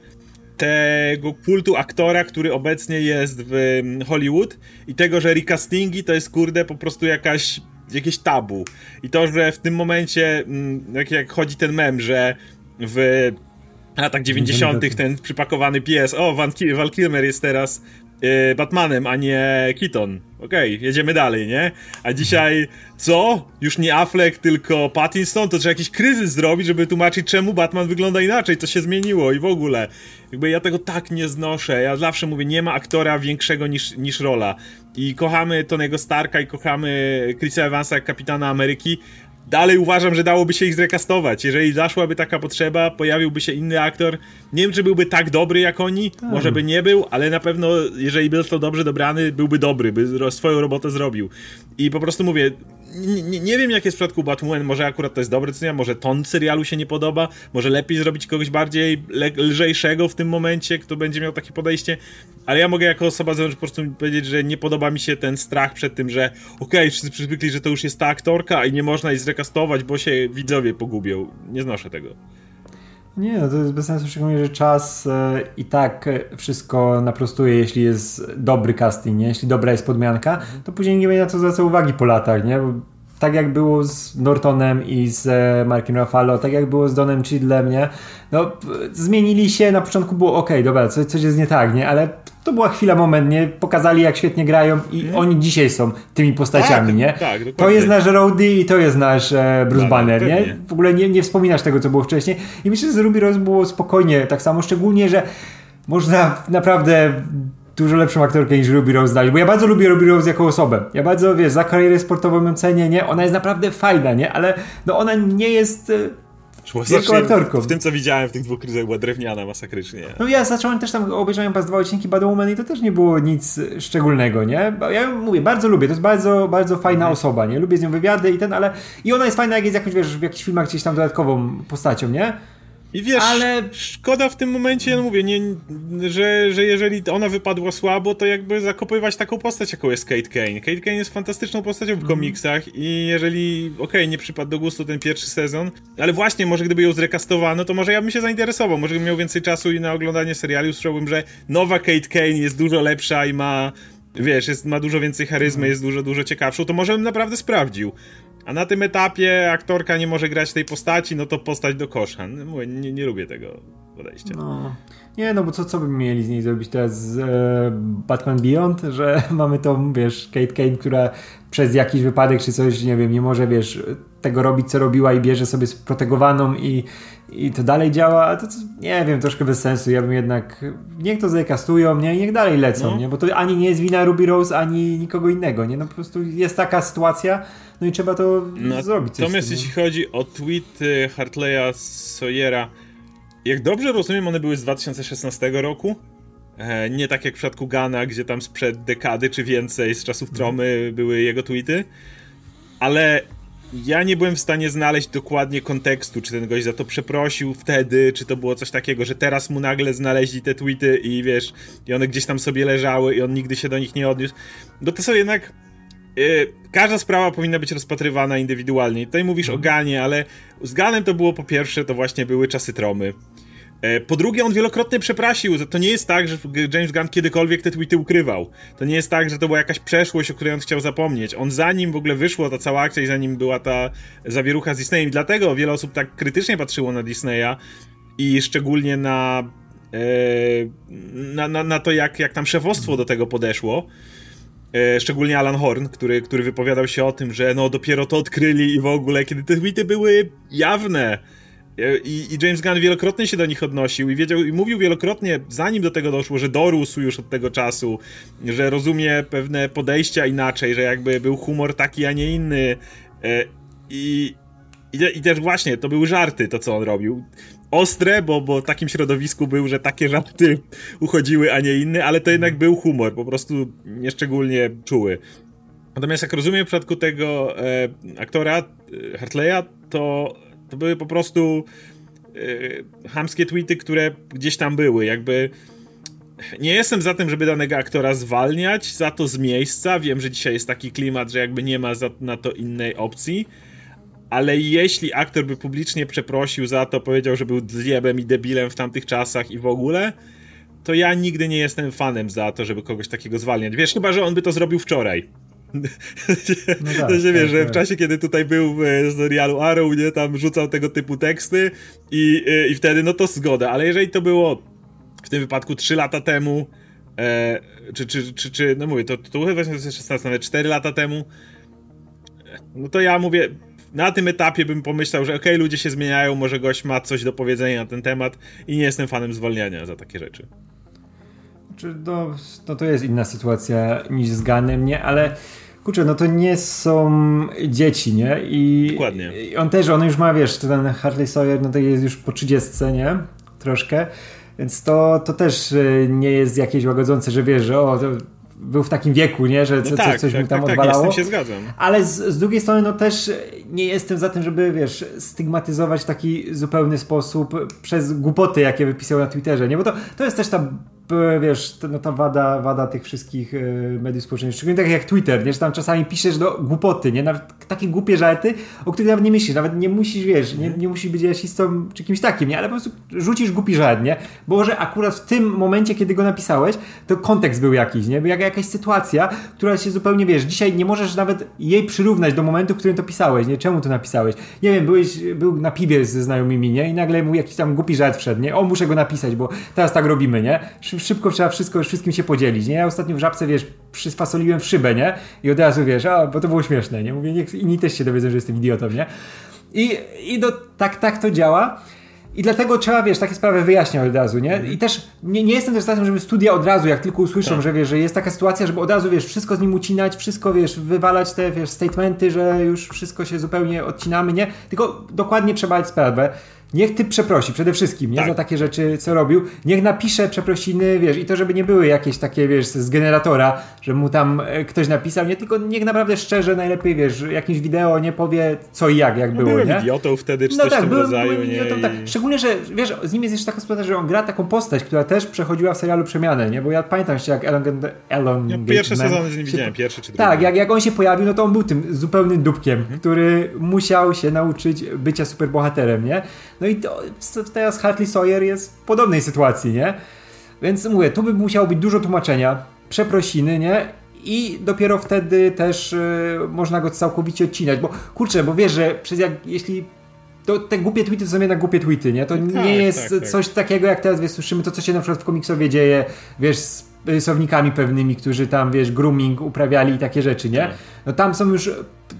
Speaker 1: tego kultu aktora, który obecnie jest w Hollywood i tego, że recastingi to jest kurde po prostu jakaś jakieś tabu. I to, że w tym momencie, jak, jak chodzi ten mem, że w latach 90. ten przypakowany pies, o, Van Val Kilmer jest teraz yy, Batmanem, a nie Keaton. Okej, okay, jedziemy dalej, nie? A dzisiaj co? Już nie Affleck, tylko Pattinson? To trzeba jakiś kryzys zrobić, żeby tłumaczyć, czemu Batman wygląda inaczej, co się zmieniło i w ogóle. Jakby ja tego tak nie znoszę. Ja zawsze mówię, nie ma aktora większego niż, niż rola. I kochamy Tonego Starka i kochamy Chrisa Evansa jak kapitana Ameryki, dalej uważam, że dałoby się ich zrekastować. Jeżeli zaszłaby taka potrzeba, pojawiłby się inny aktor. Nie wiem, czy byłby tak dobry jak oni, tak. może by nie był, ale na pewno, jeżeli był to dobrze dobrany, byłby dobry, by swoją robotę zrobił. I po prostu mówię, nie, nie, wiem jak jest w przypadku Batwoman, może akurat to jest dobre decyzja, może ton serialu się nie podoba, może lepiej zrobić kogoś bardziej lżejszego w tym momencie, kto będzie miał takie podejście, ale ja mogę jako osoba zewnątrz po prostu powiedzieć, że nie podoba mi się ten strach przed tym, że okej, okay, wszyscy przywykli, że to już jest ta aktorka i nie można jej zrekastować, bo się widzowie pogubią. Nie znoszę tego.
Speaker 2: Nie, no to jest bez sensu, szczególnie, że czas e, i tak wszystko naprostuje, jeśli jest dobry casting, nie? jeśli dobra jest podmianka, to później nie będzie na to zwracał uwagi po latach, nie? Bo tak jak było z Nortonem i z e, Markiem Ruffalo, tak jak było z Donem Chidlem, nie? No, zmienili się, na początku było ok, dobra, coś, coś jest nie tak, nie? Ale to była chwila, moment, nie? Pokazali jak świetnie grają i mm. oni dzisiaj są tymi postaciami, tak, nie? Tak, to jest nasz Rowdy i to jest nasz e, Bruce tak, Banner, nie? W ogóle nie, nie wspominasz tego, co było wcześniej. I myślę, że z Ruby Rose było spokojnie tak samo, szczególnie, że można naprawdę dużo lepszą aktorkę niż Ruby Rose znaleźć, bo ja bardzo lubię Ruby Rose jako osobę. Ja bardzo, wiesz, za karierę sportową ją cenię, nie? Ona jest naprawdę fajna, nie? Ale no ona nie jest e, Wielką aktorką.
Speaker 1: W, tym, co widziałem w tych dwóch kryzach, była drewniana masakrycznie.
Speaker 2: No ja zacząłem też tam, obejrzałem pas dwa odcinki Bad Woman i to też nie było nic szczególnego, nie? Ja mówię, bardzo lubię, to jest bardzo, bardzo fajna mhm. osoba, nie? Lubię z nią wywiady i ten, ale i ona jest fajna, jak jest jakoś, wiesz, w jakichś filmach gdzieś tam dodatkową postacią, nie?
Speaker 1: I wiesz, ale... szkoda w tym momencie, no mówię, nie, że, że jeżeli ona wypadła słabo, to jakby zakopywać taką postać, jaką jest Kate Kane. Kate Kane jest fantastyczną postacią w mm. komiksach i jeżeli, okej, okay, nie przypadł do gustu ten pierwszy sezon, ale właśnie, może gdyby ją zrekastowano, to może ja bym się zainteresował, może bym miał więcej czasu i na oglądanie seriali usłyszałbym, że nowa Kate Kane jest dużo lepsza i ma wiesz, jest, ma dużo więcej charyzmy, mm. jest dużo, dużo ciekawszą, to może bym naprawdę sprawdził. A na tym etapie aktorka nie może grać tej postaci, no to postać do kosza. Mówię, nie, nie lubię tego podejścia.
Speaker 2: No. Nie, no bo co, co by mieli z niej zrobić teraz z e, Batman Beyond, że mamy tą, wiesz, Kate Kane, która przez jakiś wypadek czy coś, nie wiem, nie może, wiesz, tego robić, co robiła i bierze sobie protegowaną i, i to dalej działa, to, to nie wiem, troszkę bez sensu. Ja bym jednak, niech to zakastują, nie, niech dalej lecą, no. nie, bo to ani nie jest wina Ruby Rose, ani nikogo innego, nie, no po prostu jest taka sytuacja, no i trzeba to no, zrobić.
Speaker 1: Natomiast jeśli chodzi o tweet Hartleya Sawyera, jak dobrze rozumiem, one były z 2016 roku. E, nie tak jak w przypadku Gana, gdzie tam sprzed dekady czy więcej z czasów Tromy były jego tweety. Ale ja nie byłem w stanie znaleźć dokładnie kontekstu, czy ten gość za to przeprosił wtedy, czy to było coś takiego, że teraz mu nagle znaleźli te tweety i wiesz, i one gdzieś tam sobie leżały i on nigdy się do nich nie odniósł. Bo to są jednak Yy, każda sprawa powinna być rozpatrywana indywidualnie. Tutaj mówisz o mhm. Ganie, ale z Ganem to było po pierwsze, to właśnie były czasy tromy. Yy, po drugie, on wielokrotnie przeprosił. To nie jest tak, że James Gunn kiedykolwiek te tweety ukrywał. To nie jest tak, że to była jakaś przeszłość, o której on chciał zapomnieć. On zanim w ogóle wyszła ta cała akcja i zanim była ta zawierucha z Disneyem, i dlatego wiele osób tak krytycznie patrzyło na Disneya i szczególnie na, yy, na, na, na to, jak, jak tam szefostwo do tego podeszło. E, szczególnie Alan Horn, który, który wypowiadał się o tym, że no dopiero to odkryli i w ogóle, kiedy te tweety były jawne. E, I, I, James Gunn wielokrotnie się do nich odnosił i wiedział i mówił wielokrotnie, zanim do tego doszło, że dorósł już od tego czasu, że rozumie pewne podejścia inaczej, że jakby był humor taki, a nie inny. E, I, i, I, też właśnie, to były żarty, to co on robił ostre, bo, bo w takim środowisku był, że takie żarty uchodziły, a nie inne, ale to jednak był humor, po prostu nieszczególnie czuły. Natomiast jak rozumiem w przypadku tego e, aktora, e, Hartleya, to, to były po prostu e, hamskie tweety, które gdzieś tam były, jakby nie jestem za tym, żeby danego aktora zwalniać za to z miejsca. Wiem, że dzisiaj jest taki klimat, że jakby nie ma za, na to innej opcji. Ale jeśli aktor by publicznie przeprosił za to, powiedział, że był zjebem i debilem w tamtych czasach i w ogóle, to ja nigdy nie jestem fanem za to, żeby kogoś takiego zwalniać. Wiesz, chyba, że on by to zrobił wczoraj. No tak, to się tak, wiesz, że w tak. czasie, kiedy tutaj był w serialu Arrow, nie, tam rzucał tego typu teksty i, i wtedy, no to zgoda, ale jeżeli to było w tym wypadku 3 lata temu, e, czy, czy, czy, czy, no mówię, to, to chyba 2016, nawet 4 lata temu, no to ja mówię, na tym etapie bym pomyślał, że okej, okay, ludzie się zmieniają, może gość ma coś do powiedzenia na ten temat i nie jestem fanem zwalniania za takie rzeczy.
Speaker 2: Czy no, no to jest inna sytuacja niż z Ganem, nie? Ale kurczę, no to nie są dzieci, nie? I
Speaker 1: Dokładnie.
Speaker 2: I on też, on już ma, wiesz, ten Harley Sawyer, no to jest już po 30, nie? Troszkę. Więc to, to też e, nie jest jakieś łagodzące, że wiesz, że o, był w takim wieku, nie? że co, no tak, coś tak, mu tam tak, odwalało.
Speaker 1: Tak, z tym się zgadzam.
Speaker 2: Ale z, z, drugiej strony, no też nie jestem za tym, żeby, wiesz, stygmatyzować w taki zupełny sposób przez głupoty, jakie wypisał na Twitterze, nie? Bo to, to jest też ta wiesz, no ta wada, wada tych wszystkich e, mediów społecznościowych, szczególnie tak jak Twitter, że tam czasami piszesz do głupoty, nie? Nawet takie głupie żarty, o których nawet nie myślisz, nawet nie musisz, wiesz, nie, nie musisz być rasistą czy kimś takim, nie? Ale po prostu rzucisz głupi żart, nie? Bo że akurat w tym momencie, kiedy go napisałeś, to kontekst był jakiś, nie? Jak, jakaś sytuacja, która się zupełnie, wiesz, dzisiaj nie możesz nawet jej przyrównać do momentu, w którym to pisałeś, nie? Czemu to napisałeś? Nie wiem, byłeś, był na piwie ze znajomymi, nie? I nagle mu jakiś tam głupi żart wszedł, nie? O, muszę go napisać, bo teraz tak robimy, nie? Szybko trzeba wszystko, wszystkim się podzielić, nie? Ja ostatnio w Żabce, wiesz, przysfasoliłem w szybę, nie? I od razu, wiesz, a, bo to było śmieszne, nie? Mówię, niech inni też się dowiedzą, że jestem idiotą, nie? I, i do, tak, tak to działa. I dlatego trzeba, wiesz, takie sprawy wyjaśniać od razu, nie? I też nie, nie jestem też za tym, żeby studia od razu, jak tylko usłyszą, tak. że wiesz, że jest taka sytuacja, żeby od razu, wiesz, wszystko z nim ucinać, wszystko, wiesz, wywalać te, wiesz, statementy, że już wszystko się zupełnie odcinamy, nie? Tylko dokładnie trzeba sprawę. Niech ty przeprosi przede wszystkim, nie? Tak. Za takie rzeczy, co robił. Niech napisze przeprosiny, wiesz, i to, żeby nie były jakieś takie, wiesz, z generatora, że mu tam e, ktoś napisał, nie? Tylko niech naprawdę szczerze, najlepiej, wiesz, jakimś wideo nie powie co i jak, jak no, było, byłem nie?
Speaker 1: idiotą wtedy, czy no coś tak, w tym byłem, rodzaju, byłem idiotą, nie? Tak.
Speaker 2: Szczególnie, że, wiesz, z nim jest jeszcze taka sytuacja, że on gra taką postać, która też przechodziła w serialu Przemianę, nie? Bo ja pamiętam jeszcze, jak Elon, Elon
Speaker 1: ja Pierwsze sezony z nim widziałem, pierwszy czy drugi.
Speaker 2: Tak, jak, jak on się pojawił, no to on był tym zupełnym dupkiem, mhm. który musiał się nauczyć bycia superbohaterem, nie? No i to, teraz Hartley Sawyer jest w podobnej sytuacji, nie? Więc mówię, tu by musiało być dużo tłumaczenia, przeprosiny, nie? I dopiero wtedy też y, można go całkowicie odcinać, bo kurczę, bo wiesz, że przez jak, jeśli to te głupie tweety to są jednak głupie tweety, nie? To tak, nie jest tak, tak. coś takiego, jak teraz wiesz, słyszymy to, co się na przykład w komiksowie dzieje, wiesz, z rysownikami pewnymi, którzy tam, wiesz, grooming uprawiali i takie rzeczy, nie? Tak. No tam są już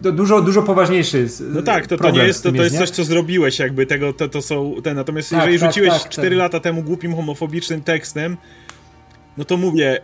Speaker 2: dużo, dużo poważniejszy
Speaker 1: No tak, to, to nie jest, to, to jest, coś, co zrobiłeś, jakby tego, to, to są te, natomiast tak, jeżeli tak, rzuciłeś tak, 4 tak. lata temu głupim, homofobicznym tekstem, no to mówię,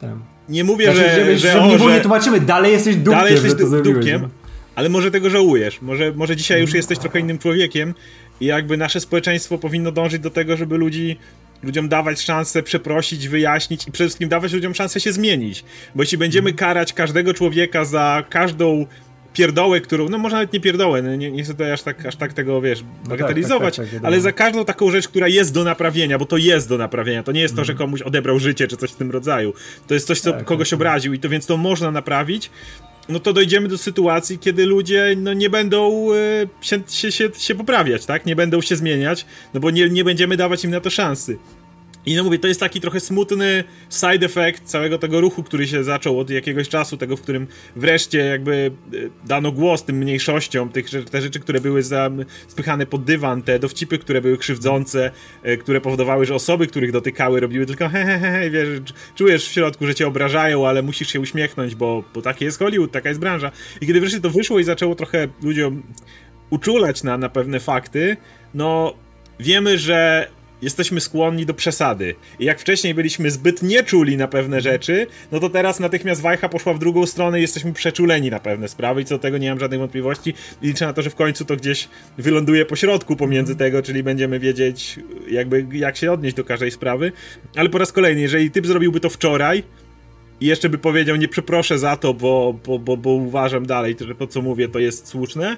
Speaker 1: tak. nie mówię, znaczy, że,
Speaker 2: że,
Speaker 1: że,
Speaker 2: że, o, że nie tłumaczymy, dalej jesteś dupkiem,
Speaker 1: dalej jesteś dupkiem, ale może tego żałujesz, może, może dzisiaj już jesteś trochę innym człowiekiem i jakby nasze społeczeństwo powinno dążyć do tego, żeby ludzi ludziom dawać szansę przeprosić, wyjaśnić i przede wszystkim dawać ludziom szansę się zmienić. Bo jeśli będziemy karać każdego człowieka za każdą pierdołę, którą, no może nawet nie pierdołę, no nie, nie chcę tutaj aż tak, aż tak tego, wiesz, bagatelizować, no tak, tak, tak, ale za każdą taką rzecz, która jest do naprawienia, bo to jest do naprawienia, to nie jest to, że mhm. komuś odebrał życie, czy coś w tym rodzaju, to jest coś, co tak, kogoś tak, obraził i to więc to można naprawić, no to dojdziemy do sytuacji, kiedy ludzie no, nie będą e, się, się, się, się poprawiać, tak? Nie będą się zmieniać, no bo nie, nie będziemy dawać im na to szansy. I no mówię, to jest taki trochę smutny side effect całego tego ruchu, który się zaczął od jakiegoś czasu, tego, w którym wreszcie jakby e, dano głos tym mniejszościom, tych, te rzeczy, które były spychane pod dywan, te dowcipy, które były krzywdzące, e, które powodowały, że osoby, których dotykały, robiły tylko hehehe, wiesz, czujesz w środku, że cię obrażają, ale musisz się uśmiechnąć, bo, bo taki jest Hollywood, taka jest branża. I kiedy wreszcie to wyszło i zaczęło trochę ludziom uczulać na, na pewne fakty, no wiemy, że jesteśmy skłonni do przesady. I jak wcześniej byliśmy zbyt nieczuli na pewne rzeczy, no to teraz natychmiast wajcha poszła w drugą stronę i jesteśmy przeczuleni na pewne sprawy i co do tego nie mam żadnych wątpliwości. I liczę na to, że w końcu to gdzieś wyląduje po środku pomiędzy tego, czyli będziemy wiedzieć jakby jak się odnieść do każdej sprawy. Ale po raz kolejny, jeżeli typ zrobiłby to wczoraj, i jeszcze by powiedział, nie przeproszę za to, bo, bo, bo, bo uważam dalej, że to co mówię to jest słuszne,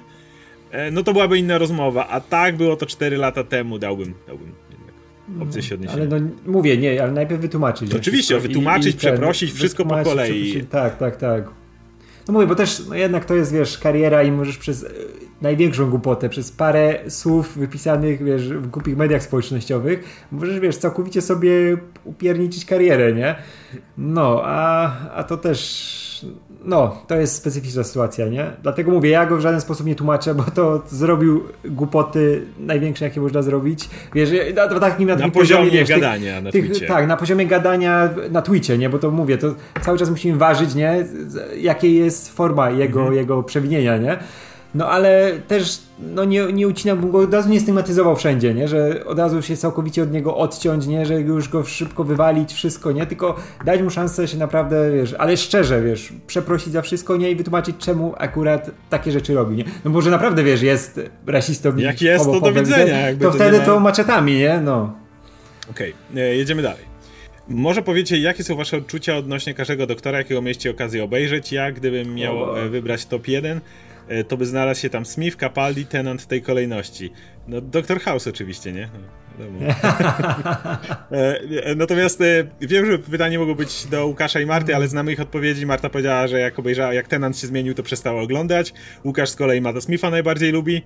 Speaker 1: e, no to byłaby inna rozmowa, a tak było to 4 lata temu, dałbym, dałbym opcję się odniesienia.
Speaker 2: Ale no, mówię, nie, ale najpierw wytłumaczyć.
Speaker 1: Oczywiście, wytłumaczyć, i, i przeprosić, ten, wszystko po kolei.
Speaker 2: Tak, tak, tak. No mówię, bo też no jednak to jest, wiesz, kariera i możesz przez e, największą głupotę, przez parę słów wypisanych, wiesz, w głupich mediach społecznościowych, możesz, wiesz, całkowicie sobie upierniczyć karierę, nie? No, a, a to też no, to jest specyficzna sytuacja, nie? Dlatego mówię, ja go w żaden sposób nie tłumaczę, bo to zrobił głupoty największe, jakie można zrobić. Wiesz, na, takim
Speaker 1: na, na poziomie wiesz, gadania tych, na
Speaker 2: tych, Tak, na poziomie gadania na Twitcie, nie? Bo to mówię, to cały czas musimy ważyć, nie? Jakie jest forma jego, mhm. jego przewinienia, nie? No ale też no nie, nie ucinam, bo od razu nie stygmatyzował wszędzie, nie? Że od razu się całkowicie od niego odciąć, nie? Że już go szybko wywalić, wszystko, nie? Tylko dać mu szansę się naprawdę, wiesz, ale szczerze, wiesz, przeprosić za wszystko, nie? I wytłumaczyć, czemu akurat takie rzeczy robi, nie? No może naprawdę, wiesz, jest rasistą.
Speaker 1: Jak jest, to do widzenia.
Speaker 2: To, to wtedy ma... to maczetami, nie? No.
Speaker 1: Okej, okay. E, jedziemy dalej. Może powiecie, jakie są wasze odczucia odnośnie każdego doktora, jakiego mieliście okazję obejrzeć? Ja, gdybym miał o. E, wybrać top 1, E, to by znalazł się tam Smith, Capaldi, Tenant w tej kolejności. No, Dr. House oczywiście, nie? No, e, e, Natomiast wiem, że pytanie mogło być do Łukasza i Marty, ale znamy ich odpowiedzi. Marta powiedziała, że jak obejrzała, jak Tenant się zmienił, to przestała oglądać. Łukasz z kolei Mata Smitha najbardziej lubi.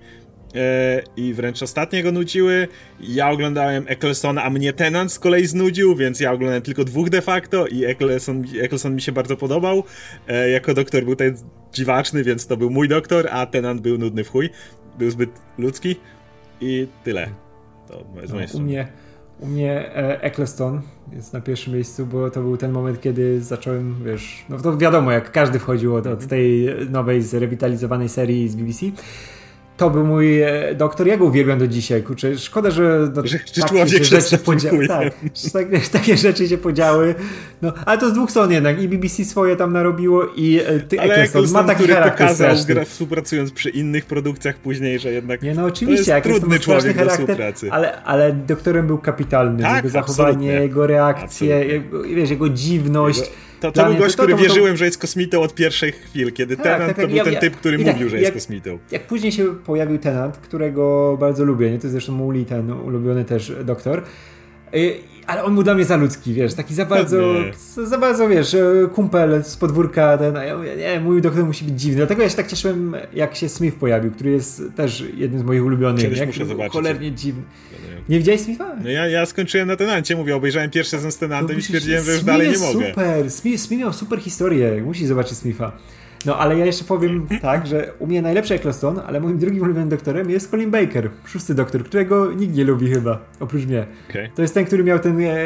Speaker 1: I wręcz ostatnie go nudziły. Ja oglądałem Ecclesona, a mnie Tenant z kolei znudził, więc ja oglądałem tylko dwóch de facto i Eccleston, Eccleston mi się bardzo podobał. Jako doktor był ten dziwaczny, więc to był mój doktor, a Tenant był nudny w chuj. Był zbyt ludzki i tyle. To
Speaker 2: jest no, u mnie, u mnie e, Eccleston jest na pierwszym miejscu, bo to był ten moment, kiedy zacząłem, wiesz, no to wiadomo, jak każdy wchodził od, od tej nowej, zrewitalizowanej serii z BBC to był mój e, doktor, ja go uwielbiam do dzisiaj, kurczę, szkoda, że,
Speaker 1: no, że, że takie rzeczy podziały,
Speaker 2: tak, takie, rzeczy się podziały, no, ale to z dwóch stron jednak, i BBC swoje tam narobiło i e, ty
Speaker 1: ale Eccleston. Ma taki który pokazał, gra, współpracując przy innych produkcjach później, że jednak
Speaker 2: nie, no oczywiście, jak trudny człowiek do współpracy. Ale, ale doktorem był kapitalny, tak, jego zachowanie, absolutnie. jego reakcje, jego, wiesz, jego dziwność, jego
Speaker 1: to, to był gość, to, to, który wierzyłem, że jest kosmitą od pierwszych chwil, kiedy tak, Tenant tak, tak, to był ja, ten typ, który mówił, tak, że jest jak, kosmitą.
Speaker 2: Jak później się pojawił Tenant, którego bardzo lubię, nie? to jest zresztą mój ten ulubiony też doktor, y, ale on był dla mnie za ludzki, wiesz, taki za bardzo, za bardzo, wiesz, e, kumpel z podwórka, ten, ja mówię, nie, mój doktor musi być dziwny. Dlatego ja się tak cieszyłem, jak się Smith pojawił, który jest też jednym z moich ulubionych.
Speaker 1: Kiedyś jak muszę zobaczyć.
Speaker 2: Cholernie dziwny. Nie widziałeś Smitha?
Speaker 1: No ja, ja skończyłem na Tenancie, mówię, obejrzałem pierwszy sezon z Tenantem no, i stwierdziłem, że już dalej nie mogę.
Speaker 2: super, Smith, Smith miał super historię, musisz zobaczyć Smitha. No ale ja jeszcze powiem tak, że u mnie najlepszy Eccleston, ale moim drugim ulubionym doktorem jest Colin Baker, szósty doktor, którego nikt nie lubi chyba, oprócz mnie. Okay. To jest ten, który miał ten, e,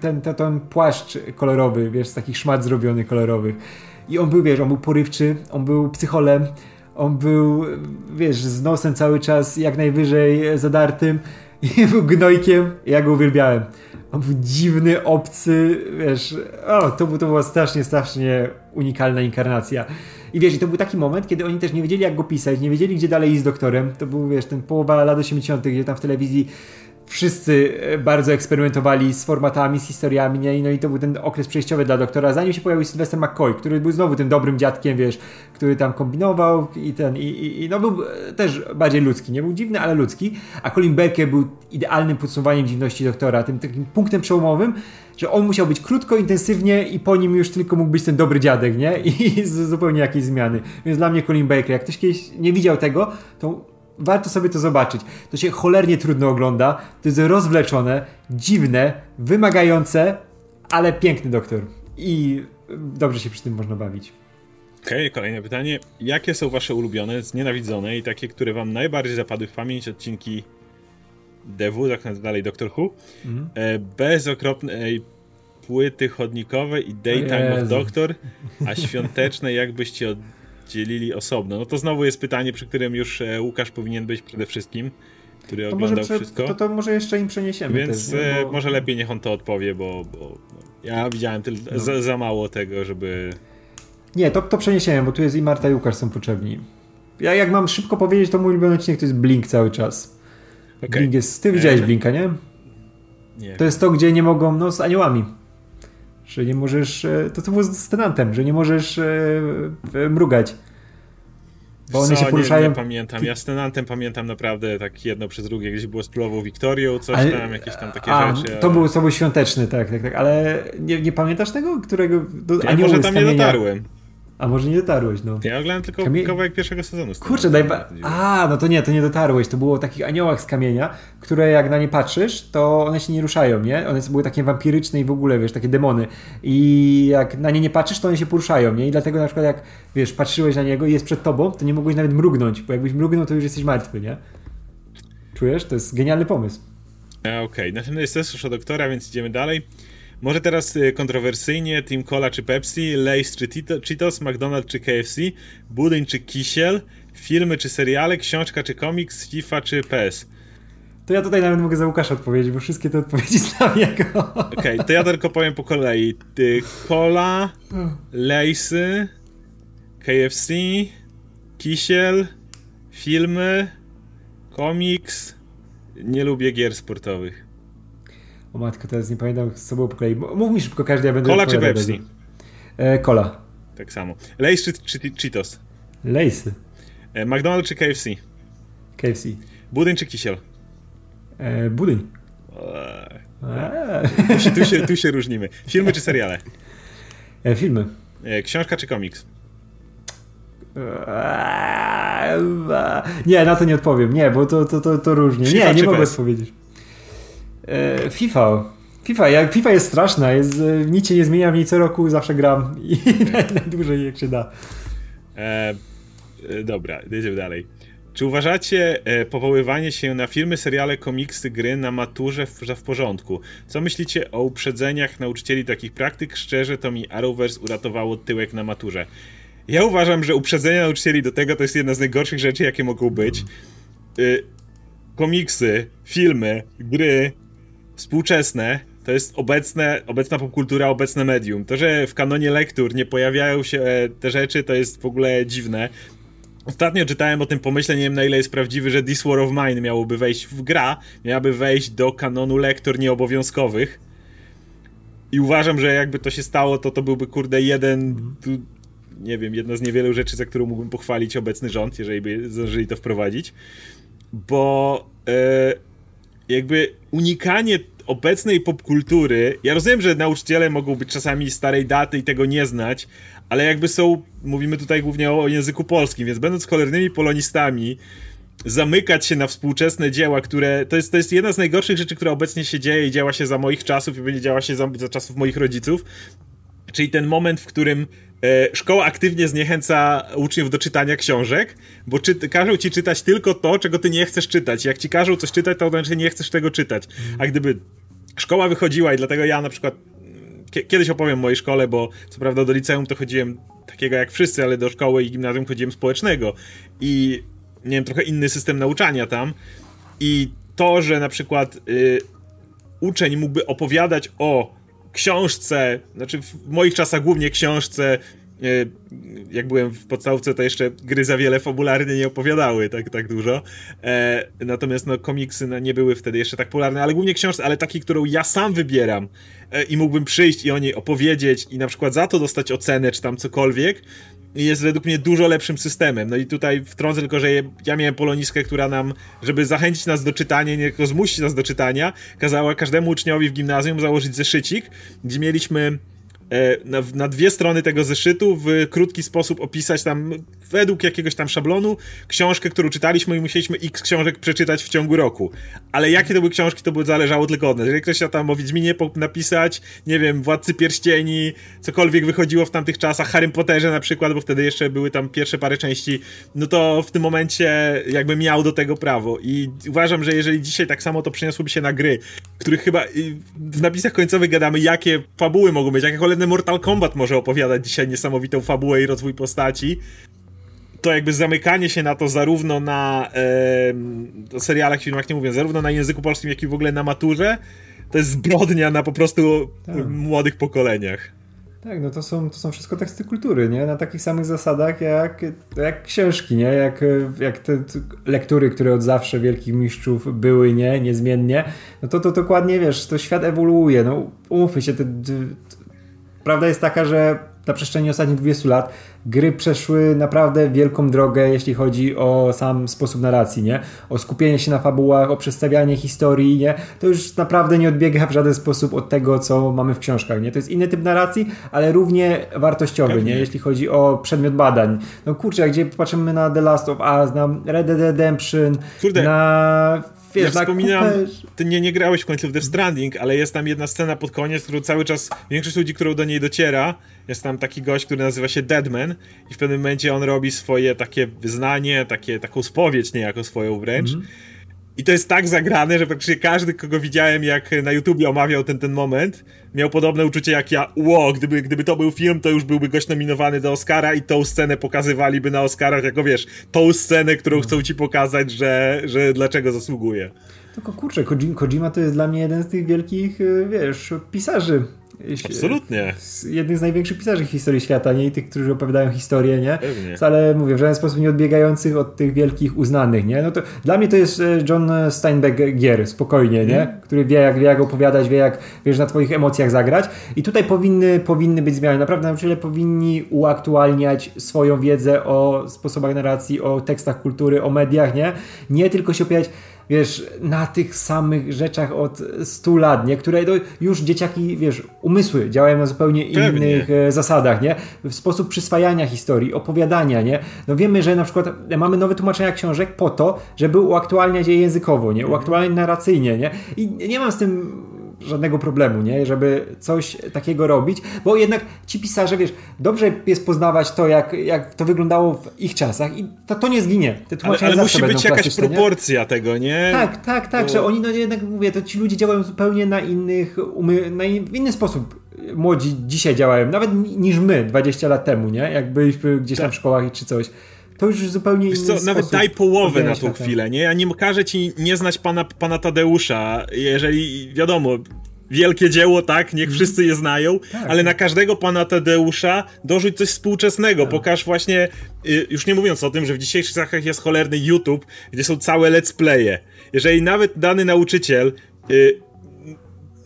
Speaker 2: ten, ten, ten płaszcz kolorowy, wiesz, z takich szmat zrobiony kolorowych. I on był, wiesz, on był porywczy, on był psycholem, on był, wiesz, z nosem cały czas jak najwyżej zadartym i był gnojkiem. Ja go uwielbiałem. On był dziwny, obcy, wiesz, o, to, to była strasznie, strasznie unikalna inkarnacja. I wiesz, i to był taki moment, kiedy oni też nie wiedzieli, jak go pisać, nie wiedzieli, gdzie dalej iść z doktorem. To był, wiesz, ten połowa lat 80., gdzie tam w telewizji wszyscy e, bardzo eksperymentowali z formatami, z historiami, nie? no i to był ten okres przejściowy dla doktora, zanim się pojawił Sylvester McCoy, który był znowu tym dobrym dziadkiem, wiesz, który tam kombinował i ten, i, i, i no był e, też bardziej ludzki, nie był dziwny, ale ludzki, a Colin Becker był idealnym podsumowaniem dziwności doktora, tym takim punktem przełomowym, że on musiał być krótko, intensywnie i po nim już tylko mógł być ten dobry dziadek, nie? I zupełnie jakieś zmiany. Więc dla mnie Colin Baker, jak ktoś kiedyś nie widział tego, to warto sobie to zobaczyć. To się cholernie trudno ogląda, to jest rozwleczone, dziwne, wymagające, ale piękny doktor. I dobrze się przy tym można bawić.
Speaker 1: Okej, okay, kolejne pytanie. Jakie są wasze ulubione, znienawidzone i takie, które wam najbardziej zapadły w pamięć odcinki DW, tak dalej Doctor Who, mhm. e, bez okropnej płyty chodnikowej i Daytime of Doctor, a świąteczne jakbyście dzielili osobno. No to znowu jest pytanie, przy którym już e, Łukasz powinien być przede wszystkim, który to oglądał wszystko.
Speaker 2: To, to może jeszcze im przeniesiemy.
Speaker 1: Więc też, e, bo... może lepiej niech on to odpowie, bo, bo ja widziałem tyl, no. za, za, mało tego, żeby...
Speaker 2: Nie, to, to przeniesiemy, bo tu jest i Marta i Łukasz są potrzebni. Ja jak mam szybko powiedzieć, to mój ulubiony odcinek to jest Blink cały czas. Okay. Blink jest... Ty widziałeś e... Blinka, nie? Nie. To jest to, gdzie nie mogą, no z aniołami że nie możesz, e, to co było z tenantem, że nie możesz e, mrugać. Bo one
Speaker 1: Co,
Speaker 2: się poruszają...
Speaker 1: Nie, nie pamiętam. Ja z Tenantem pamiętam naprawdę tak jedno przez drugie. Gdzieś było z Królową Wiktorią, coś ale... tam, jakieś tam takie
Speaker 2: A,
Speaker 1: rzeczy.
Speaker 2: To, był, to był świąteczny, tak, tak, tak. Ale nie, nie pamiętasz tego? Którego... Do,
Speaker 1: ja może tam nie dotarłem.
Speaker 2: A może nie dotarłeś, no.
Speaker 1: Ja oglądałem tylko Kamie... kawałek pierwszego sezonu.
Speaker 2: Kurczę, daj. A, no to nie, to nie dotarłeś. To było o takich aniołach z kamienia, które jak na nie patrzysz, to one się nie ruszają, nie? One były takie wampiryczne i w ogóle, wiesz, takie demony. I jak na nie nie patrzysz, to one się poruszają, nie? I dlatego na przykład jak, wiesz, patrzyłeś na niego i jest przed tobą, to nie mogłeś nawet mrugnąć, bo jakbyś mrugnął, to już jesteś martwy, nie? Czujesz? To jest genialny pomysł.
Speaker 1: Okej, okay. następny jest też o doktora, więc idziemy dalej. Może teraz y, kontrowersyjnie Team Cola czy Pepsi, Lay's czy Cheetos, McDonald's czy KFC, budyń czy kisiel, filmy czy seriale, książka czy komiks, FIFA czy PS.
Speaker 2: To ja tutaj nawet mogę za Łukasza odpowiedzieć, bo wszystkie te odpowiedzi znam jego.
Speaker 1: Okej, okay, to ja tylko powiem po kolei. Ty, cola, Laysy, KFC, kisiel, filmy, komiks. Nie lubię gier sportowych.
Speaker 2: O matko, teraz nie pamiętam z sobą po kolei. Mów mi szybko każdy, ja będę
Speaker 1: Cola czy Pepsi?
Speaker 2: E, cola.
Speaker 1: Tak samo. Lays czy, czy Cheetos?
Speaker 2: Laysy.
Speaker 1: E, McDonald's czy KFC?
Speaker 2: KFC.
Speaker 1: Budyń czy kisiel?
Speaker 2: E, budyń.
Speaker 1: Tu się, tu, się, tu się różnimy. Filmy czy seriale?
Speaker 2: E, filmy.
Speaker 1: E, książka czy komiks?
Speaker 2: Nie, na to nie odpowiem. Nie, bo to, to, to, to różnie. FIFA nie, nie mogę odpowiedzieć. E, FIFA. FIFA, jak FIFA jest straszna, jest, e, nic się nie zmienia w niej co roku, zawsze gram i najdłużej jak się da.
Speaker 1: E, e, dobra, jedziemy dalej. Czy uważacie e, powoływanie się na filmy, seriale, komiksy, gry na maturze w, w porządku? Co myślicie o uprzedzeniach nauczycieli takich praktyk? Szczerze, to mi Arrowverse uratowało tyłek na maturze. Ja uważam, że uprzedzenia nauczycieli do tego to jest jedna z najgorszych rzeczy, jakie mogą być. Y, komiksy, filmy, gry, współczesne to jest obecne, obecna popkultura, obecne medium. To, że w kanonie lektur nie pojawiają się e, te rzeczy, to jest w ogóle dziwne. Ostatnio czytałem o tym pomyśle, nie wiem na ile jest prawdziwy, że This War of Mine miałoby wejść w gra, miałaby wejść do kanonu lektur nieobowiązkowych. I uważam, że jakby to się stało, to to byłby kurde jeden, nie wiem, jedna z niewielu rzeczy, za którą mógłbym pochwalić obecny rząd, jeżeli by zdążyli to wprowadzić. Bo e, jakby unikanie obecnej popkultury, ja rozumiem, że nauczyciele mogą być czasami starej daty i tego nie znać, ale jakby są, mówimy tutaj głównie o języku polskim, więc będąc cholernymi polonistami, zamykać się na współczesne dzieła, które, to jest, to jest jedna z najgorszych rzeczy, która obecnie się dzieje i działa się za moich czasów i będzie działa się za, za czasów moich rodziców, czyli ten moment, w którym szkoła aktywnie zniechęca uczniów do czytania książek, bo czy, każą ci czytać tylko to, czego ty nie chcesz czytać. Jak ci każą coś czytać, to znaczy nie chcesz tego czytać. A gdyby szkoła wychodziła i dlatego ja na przykład kiedyś opowiem o mojej szkole, bo co prawda do liceum to chodziłem takiego jak wszyscy, ale do szkoły i gimnazjum chodziłem społecznego i nie wiem, trochę inny system nauczania tam i to, że na przykład y, uczeń mógłby opowiadać o książce, znaczy w moich czasach głównie książce E, jak byłem w podstawce, to jeszcze gry za wiele fabularnie nie opowiadały tak, tak dużo. E, natomiast no, komiksy no, nie były wtedy jeszcze tak popularne, ale głównie książki, ale takiej, którą ja sam wybieram e, i mógłbym przyjść i o niej opowiedzieć i na przykład za to dostać ocenę czy tam cokolwiek, jest według mnie dużo lepszym systemem. No i tutaj wtrącę tylko, że ja miałem poloniskę, która nam, żeby zachęcić nas do czytania, nie tylko zmusić nas do czytania, kazała każdemu uczniowi w gimnazjum założyć zeszycik, gdzie mieliśmy na, na, dwie strony tego zeszytu w krótki sposób opisać tam według jakiegoś tam szablonu książkę, którą czytaliśmy i musieliśmy x książek przeczytać w ciągu roku. Ale jakie to były książki, to by zależało tylko od nas. Jeżeli ktoś chciał tam o Wiedźminie napisać, nie wiem, Władcy Pierścieni, cokolwiek wychodziło w tamtych czasach, Harry Potterze na przykład, bo wtedy jeszcze były tam pierwsze parę części, no to w tym momencie jakby miał do tego prawo. I uważam, że jeżeli dzisiaj tak samo to przeniosłoby się na gry, których chyba w napisach końcowych gadamy, jakie fabuły mogą być, jakie kolejne Mortal Kombat może opowiadać dzisiaj niesamowitą fabułę i rozwój postaci, to jakby zamykanie się na to zarówno na e, serialach, filmach nie mówię, zarówno na języku polskim, jak i w ogóle na maturze, to jest zbrodnia na po prostu tak. młodych pokoleniach.
Speaker 2: Tak, no to są, to są wszystko teksty kultury, nie? Na takich samych zasadach jak, jak książki, nie? Jak, jak te lektury, które od zawsze wielkich mistrzów były, nie? Niezmiennie. No to, to dokładnie, wiesz, to świat ewoluuje. No umówmy się, te, te, prawda jest taka, że na przestrzeni ostatnich 20 lat gry przeszły naprawdę wielką drogę, jeśli chodzi o sam sposób narracji, nie? O skupienie się na fabułach, o przedstawianie historii, nie? To już naprawdę nie odbiega w żaden sposób od tego, co mamy w książkach, nie? To jest inny typ narracji, ale równie wartościowy, Pewnie. nie? Jeśli chodzi o przedmiot badań. No kurczę, gdzie patrzymy na The Last of Us, na Red Dead Redemption, Kurde. na
Speaker 1: wiesz, ja wspominam, ty nie, nie grałeś w końcu w Death Stranding, ale jest tam jedna scena pod koniec, którą cały czas większość ludzi, którą do niej dociera, jest tam taki gość, który nazywa się Deadman i w pewnym momencie on robi swoje takie wyznanie, takie, taką spowiedź niejako swoją wręcz. Mm -hmm. I to jest tak zagrane, że praktycznie każdy, kogo widziałem, jak na YouTubie omawiał ten, ten moment, miał podobne uczucie jak ja. Ło, gdyby, gdyby to był film, to już byłby gość nominowany do Oscara i tą scenę pokazywaliby na Oscarach, jako wiesz, tą scenę, którą chcą ci pokazać, że, że dlaczego zasługuje.
Speaker 2: Tylko kurczę, Kojima to jest dla mnie jeden z tych wielkich, y, wiesz, pisarzy
Speaker 1: Absolutnie.
Speaker 2: Jednych z największych pisarzy w historii świata, nie? I tych, którzy opowiadają historię, nie? Pewnie. Ale mówię, w żaden sposób nie odbiegających od tych wielkich uznanych, nie? No to dla mnie to jest e, John Steinbeck gier, spokojnie, nie? Mm. Który wie jak, wie jak opowiadać, wie jak, wiesz, na twoich emocjach zagrać. I tutaj powinny, powinny być zmiany. Naprawdę nauczyciele powinni uaktualniać swoją wiedzę o sposobach narracji, o tekstach kultury, o mediach, nie? Nie tylko się opowiadać wiesz, na tych samych rzeczach od 100 lat, nie? Które to już dzieciaki, wiesz, umysły działają na zupełnie Pewnie. innych e, zasadach, nie? W sposób przyswajania historii, opowiadania, nie? No wiemy, że na przykład mamy nowe tłumaczenia książek po to, żeby uaktualniać je językowo, nie? Uaktualniać narracyjnie, nie? I nie mam z tym żadnego problemu, nie? Żeby coś takiego robić, bo jednak ci pisarze, wiesz, dobrze jest poznawać to, jak, jak to wyglądało w ich czasach i to, to nie zginie.
Speaker 1: Te ale, ale musi być jakaś proporcja nie? tego, nie?
Speaker 2: Tak, tak, tak, że oni, no jednak mówię, to ci ludzie działają zupełnie na innych, umy, na in, w inny sposób młodzi dzisiaj działają, nawet niż my 20 lat temu, nie? Jak byliśmy gdzieś tak. tam w szkołach czy coś to już zupełnie inny co,
Speaker 1: Nawet daj połowę na tą chwilę, nie? Ja nie każę ci nie znać pana, pana Tadeusza, jeżeli, wiadomo, wielkie dzieło, tak, niech mhm. wszyscy je znają, tak. ale na każdego pana Tadeusza dorzuć coś współczesnego, tak. pokaż właśnie, y, już nie mówiąc o tym, że w dzisiejszych czasach jest cholerny YouTube, gdzie są całe let's playe. Jeżeli nawet dany nauczyciel y,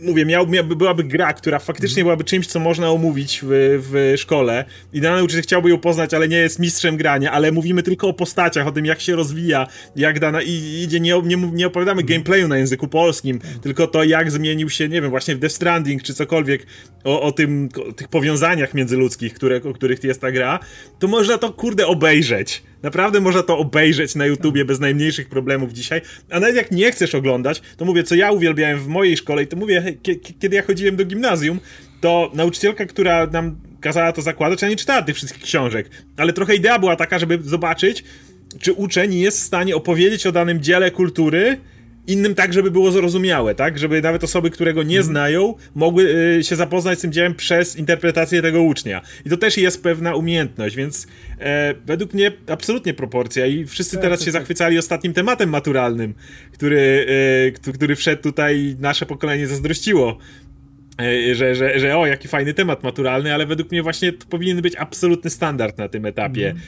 Speaker 1: mówię, miał, miałby, byłaby gra, która faktycznie mhm. byłaby czymś, co można omówić w, w szkole i dany nauczyciel chciałby ją poznać, ale nie jest mistrzem grania, ale mówimy tylko o postaciach, o tym, jak się rozwija, jak dana i idzie, nie, nie, nie opowiadamy mhm. gameplayu na języku polskim, tak. tylko to, jak zmienił się, nie wiem, właśnie w Death Stranding, czy cokolwiek, o, o tym, o tych powiązaniach międzyludzkich, które, o których jest ta gra, to można to, kurde, obejrzeć. Naprawdę można to obejrzeć na YouTubie bez najmniejszych problemów dzisiaj. A nawet jak nie chcesz oglądać, to mówię, co ja uwielbiałem w mojej szkole i to mówię, kiedy ja chodziłem do gimnazjum, to nauczycielka, która nam kazała to zakładać, ja nie czytała tych wszystkich książek, ale trochę idea była taka, żeby zobaczyć, czy uczeń jest w stanie opowiedzieć o danym dziele kultury innym tak, żeby było zrozumiałe, tak? Żeby nawet osoby, które go nie mhm. znają, mogły y, się zapoznać z tym dziełem przez interpretację tego ucznia. I to też jest pewna umiejętność, więc e, według mnie absolutnie proporcja i wszyscy tak, teraz tak, się tak. zachwycali ostatnim tematem maturalnym, który, e, który wszedł tutaj, nasze pokolenie zazdrościło. E, że, że, że o, jaki fajny temat maturalny, ale według mnie właśnie to powinien być absolutny standard na tym etapie. Mm.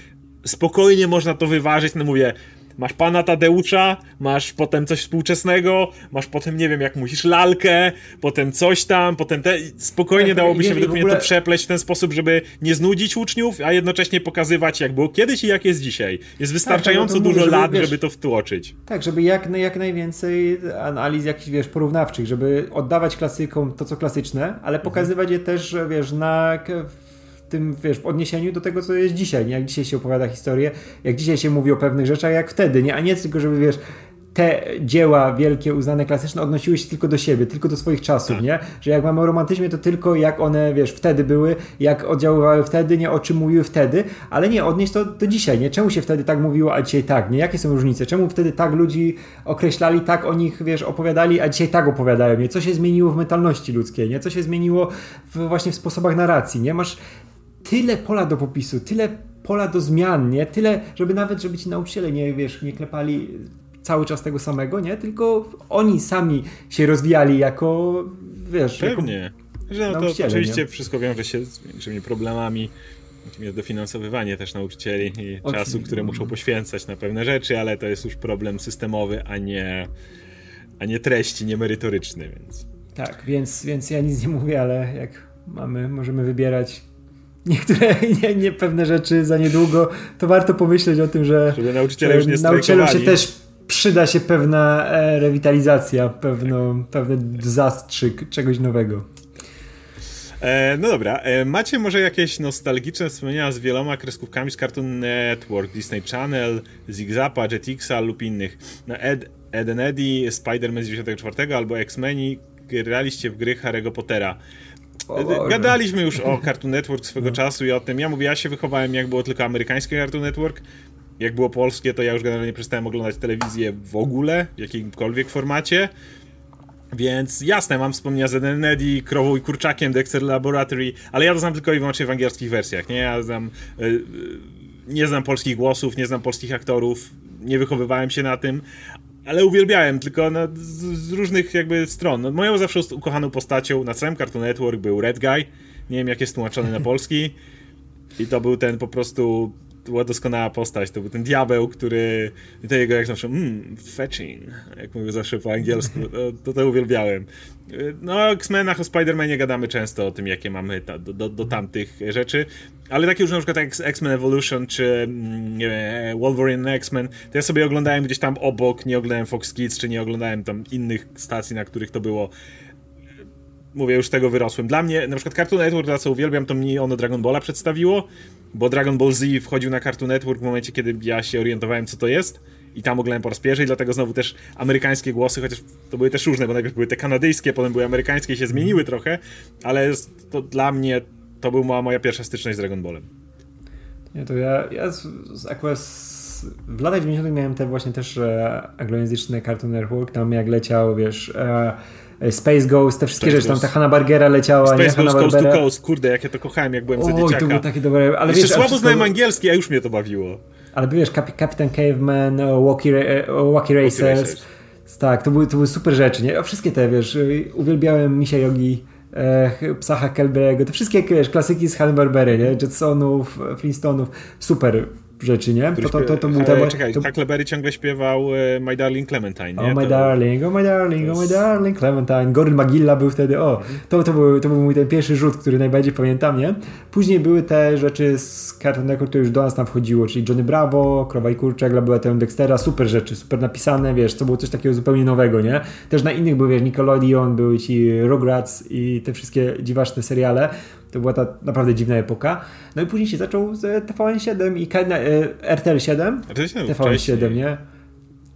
Speaker 1: Spokojnie można to wyważyć, no mówię, masz pana Tadeusza, masz potem coś współczesnego, masz potem, nie wiem, jak musisz lalkę, potem coś tam, potem te... Spokojnie tak, dałoby się według ogóle... mnie to przepleść w ten sposób, żeby nie znudzić uczniów, a jednocześnie pokazywać, jak było kiedyś i jak jest dzisiaj. Jest tak, wystarczająco tak, dużo lat, żeby, wiesz, żeby to wtłoczyć.
Speaker 2: Tak, żeby jak, jak najwięcej analiz jakichś, wiesz, porównawczych, żeby oddawać klasykom to, co klasyczne, ale mhm. pokazywać je też, wiesz, na tym, wiesz, w odniesieniu do tego, co jest dzisiaj, nie? Jak dzisiaj się opowiada historię, jak dzisiaj się mówi o pewnych rzeczach, jak wtedy, nie? A nie tylko, żeby, wiesz, te dzieła wielkie, uznane klasyczne odnosiły się tylko do siebie, tylko do swoich czasów, tak. nie? Że jak mamy o romantyzmie, to tylko jak one, wiesz, wtedy były, jak oddziaływały wtedy, nie o czym mówiły wtedy, ale nie, odnieść to do dzisiaj, nie? Czemu się wtedy tak mówiło, a dzisiaj tak, nie? Jakie są różnice? Czemu wtedy tak ludzi określali, tak o nich, wiesz, opowiadali, a dzisiaj tak opowiadają, nie? Co się zmieniło w mentalności ludzkiej, nie? Co się zmieniło w, właśnie w sposobach narracji, nie? Masz tyle pola do popisu, tyle pola do zmian, nie? Tyle, żeby nawet, żeby ci nauczyciele nie, wiesz, nie klepali cały czas tego samego, nie? Tylko oni sami się rozwijali jako, wiesz...
Speaker 1: Pewnie. Jako no to oczywiście nie? wszystko wiąże się z większymi problemami, jest dofinansowywanie też nauczycieli i czasu, które muszą poświęcać na pewne rzeczy, ale to jest już problem systemowy, a nie, a nie treści, nie merytoryczny, więc...
Speaker 2: Tak, więc, więc ja nic nie mówię, ale jak mamy, możemy wybierać niektóre nie, nie pewne rzeczy za niedługo, to warto pomyśleć o tym, że,
Speaker 1: nauczyciele już nie
Speaker 2: nauczycielom się też przyda się pewna e, rewitalizacja, pewno, pewny zastrzyk czegoś nowego.
Speaker 1: E, no dobra, e, macie może jakieś nostalgiczne wspomnienia z wieloma kreskówkami z Cartoon Network, Disney Channel, Zigzapa, Jetixa lub innych? No Ed, Ed and Eddie, Spider-Man z 94 albo X-Meni graliście w gry Harry'ego Pottera. E, gadaliśmy już o Cartoon Network swego no. czasu i o tym. Ja mówię, ja się wychowałem jak było tylko amerykańskie Cartoon Network. Jak było polskie, to ja już generalnie przestałem oglądać telewizję w ogóle, w jakimkolwiek formacie. Więc jasne, mam wspomnienia z Neddy, Krową i Kurczakiem, Dexter Laboratory, ale ja to znam tylko i wyłącznie w angielskich wersjach, nie? Ja znam, yy, nie znam polskich głosów, nie znam polskich aktorów, nie wychowywałem się na tym, ale uwielbiałem, tylko na, z, z, różnych jakby stron. No, moją zawsze ukochaną postacią na całym Cartoon Network był Red Guy, nie wiem jak jest tłumaczony na polski, i to był ten po prostu była doskonała postać. To był ten diabeł, który. I to jego jak zawsze. Mmm, fetching. Jak mówił zawsze po angielsku. To, to, to uwielbiałem. No, o X-Menach, o Spider-Manie gadamy często o tym, jakie mamy ta, do, do, do, tamtych rzeczy. Ale takie już na przykład jak X-Men Evolution, czy mm, nie wiem, Wolverine X-Men, to ja sobie oglądałem gdzieś tam obok, nie oglądałem Fox Kids, czy nie oglądałem tam innych stacji, na których to było mówię, już tego wyrosłem. Dla mnie, na przykład Cartoon Network, za co uwielbiam, to mi ono Dragon Balla przedstawiło, bo Dragon Ball Z wchodził na Cartoon Network w momencie, kiedy ja się orientowałem, co to jest. I tam oglądałem po raz pierwszy i dlatego znowu też amerykańskie głosy, chociaż to były też różne, bo najpierw były te kanadyjskie, potem były amerykańskie i się zmieniły trochę, ale to dla mnie to była moja pierwsza styczność z Dragon Ballem.
Speaker 2: Nie, to ja, ja z, z, akurat z, w latach 90 miałem te właśnie też e, anglojęzyczny Cartoon Network, tam jak leciał, wiesz... E, Space Ghost, te wszystkie Space rzeczy, Ghost. tam ta Hanna Bargera leciała,
Speaker 1: Space
Speaker 2: nie?
Speaker 1: Ghost, Hanna Coast to Coast, kurde, jak ja to kochałem, jak byłem Oj, za dzieciaka.
Speaker 2: to było takie dobre, ale
Speaker 1: Jeszcze
Speaker 2: wiesz,
Speaker 1: słabo znałem angielski, a już mnie to bawiło.
Speaker 2: Ale wiesz, Kapitan Caveman, Walkie, Walkie Racers, Racers. tak, to były, to były super rzeczy, nie? Wszystkie te, wiesz, uwielbiałem Misia Yogi, e, Psa Huckleberry'ego, te wszystkie, wiesz, klasyki z Hanna Barbery, nie? Jetsonów, Flintstone'ów, super rzeczy, nie?
Speaker 1: To, to, to, to był temat. Czekaj, to... Huckleberry ciągle śpiewał e, My Darling Clementine, nie?
Speaker 2: Oh my darling, oh my darling, oh my darling Clementine. Gordon Magilla był wtedy, o, to, to, był, to był mój ten pierwszy rzut, który najbardziej pamiętam, nie? Później były te rzeczy z Cartoon Network, które już do nas tam wchodziło, czyli Johnny Bravo, Krowa i Kurczak, Laboratorium Dextera, super rzeczy, super napisane, wiesz, to było coś takiego zupełnie nowego, nie? Też na innych był, wiesz, Nickelodeon, były ci Rugrats i te wszystkie dziwaczne seriale. To była ta naprawdę dziwna epoka. No i później się zaczął z TVN7 i RTL 7. RTL 7 TVN 7, nie?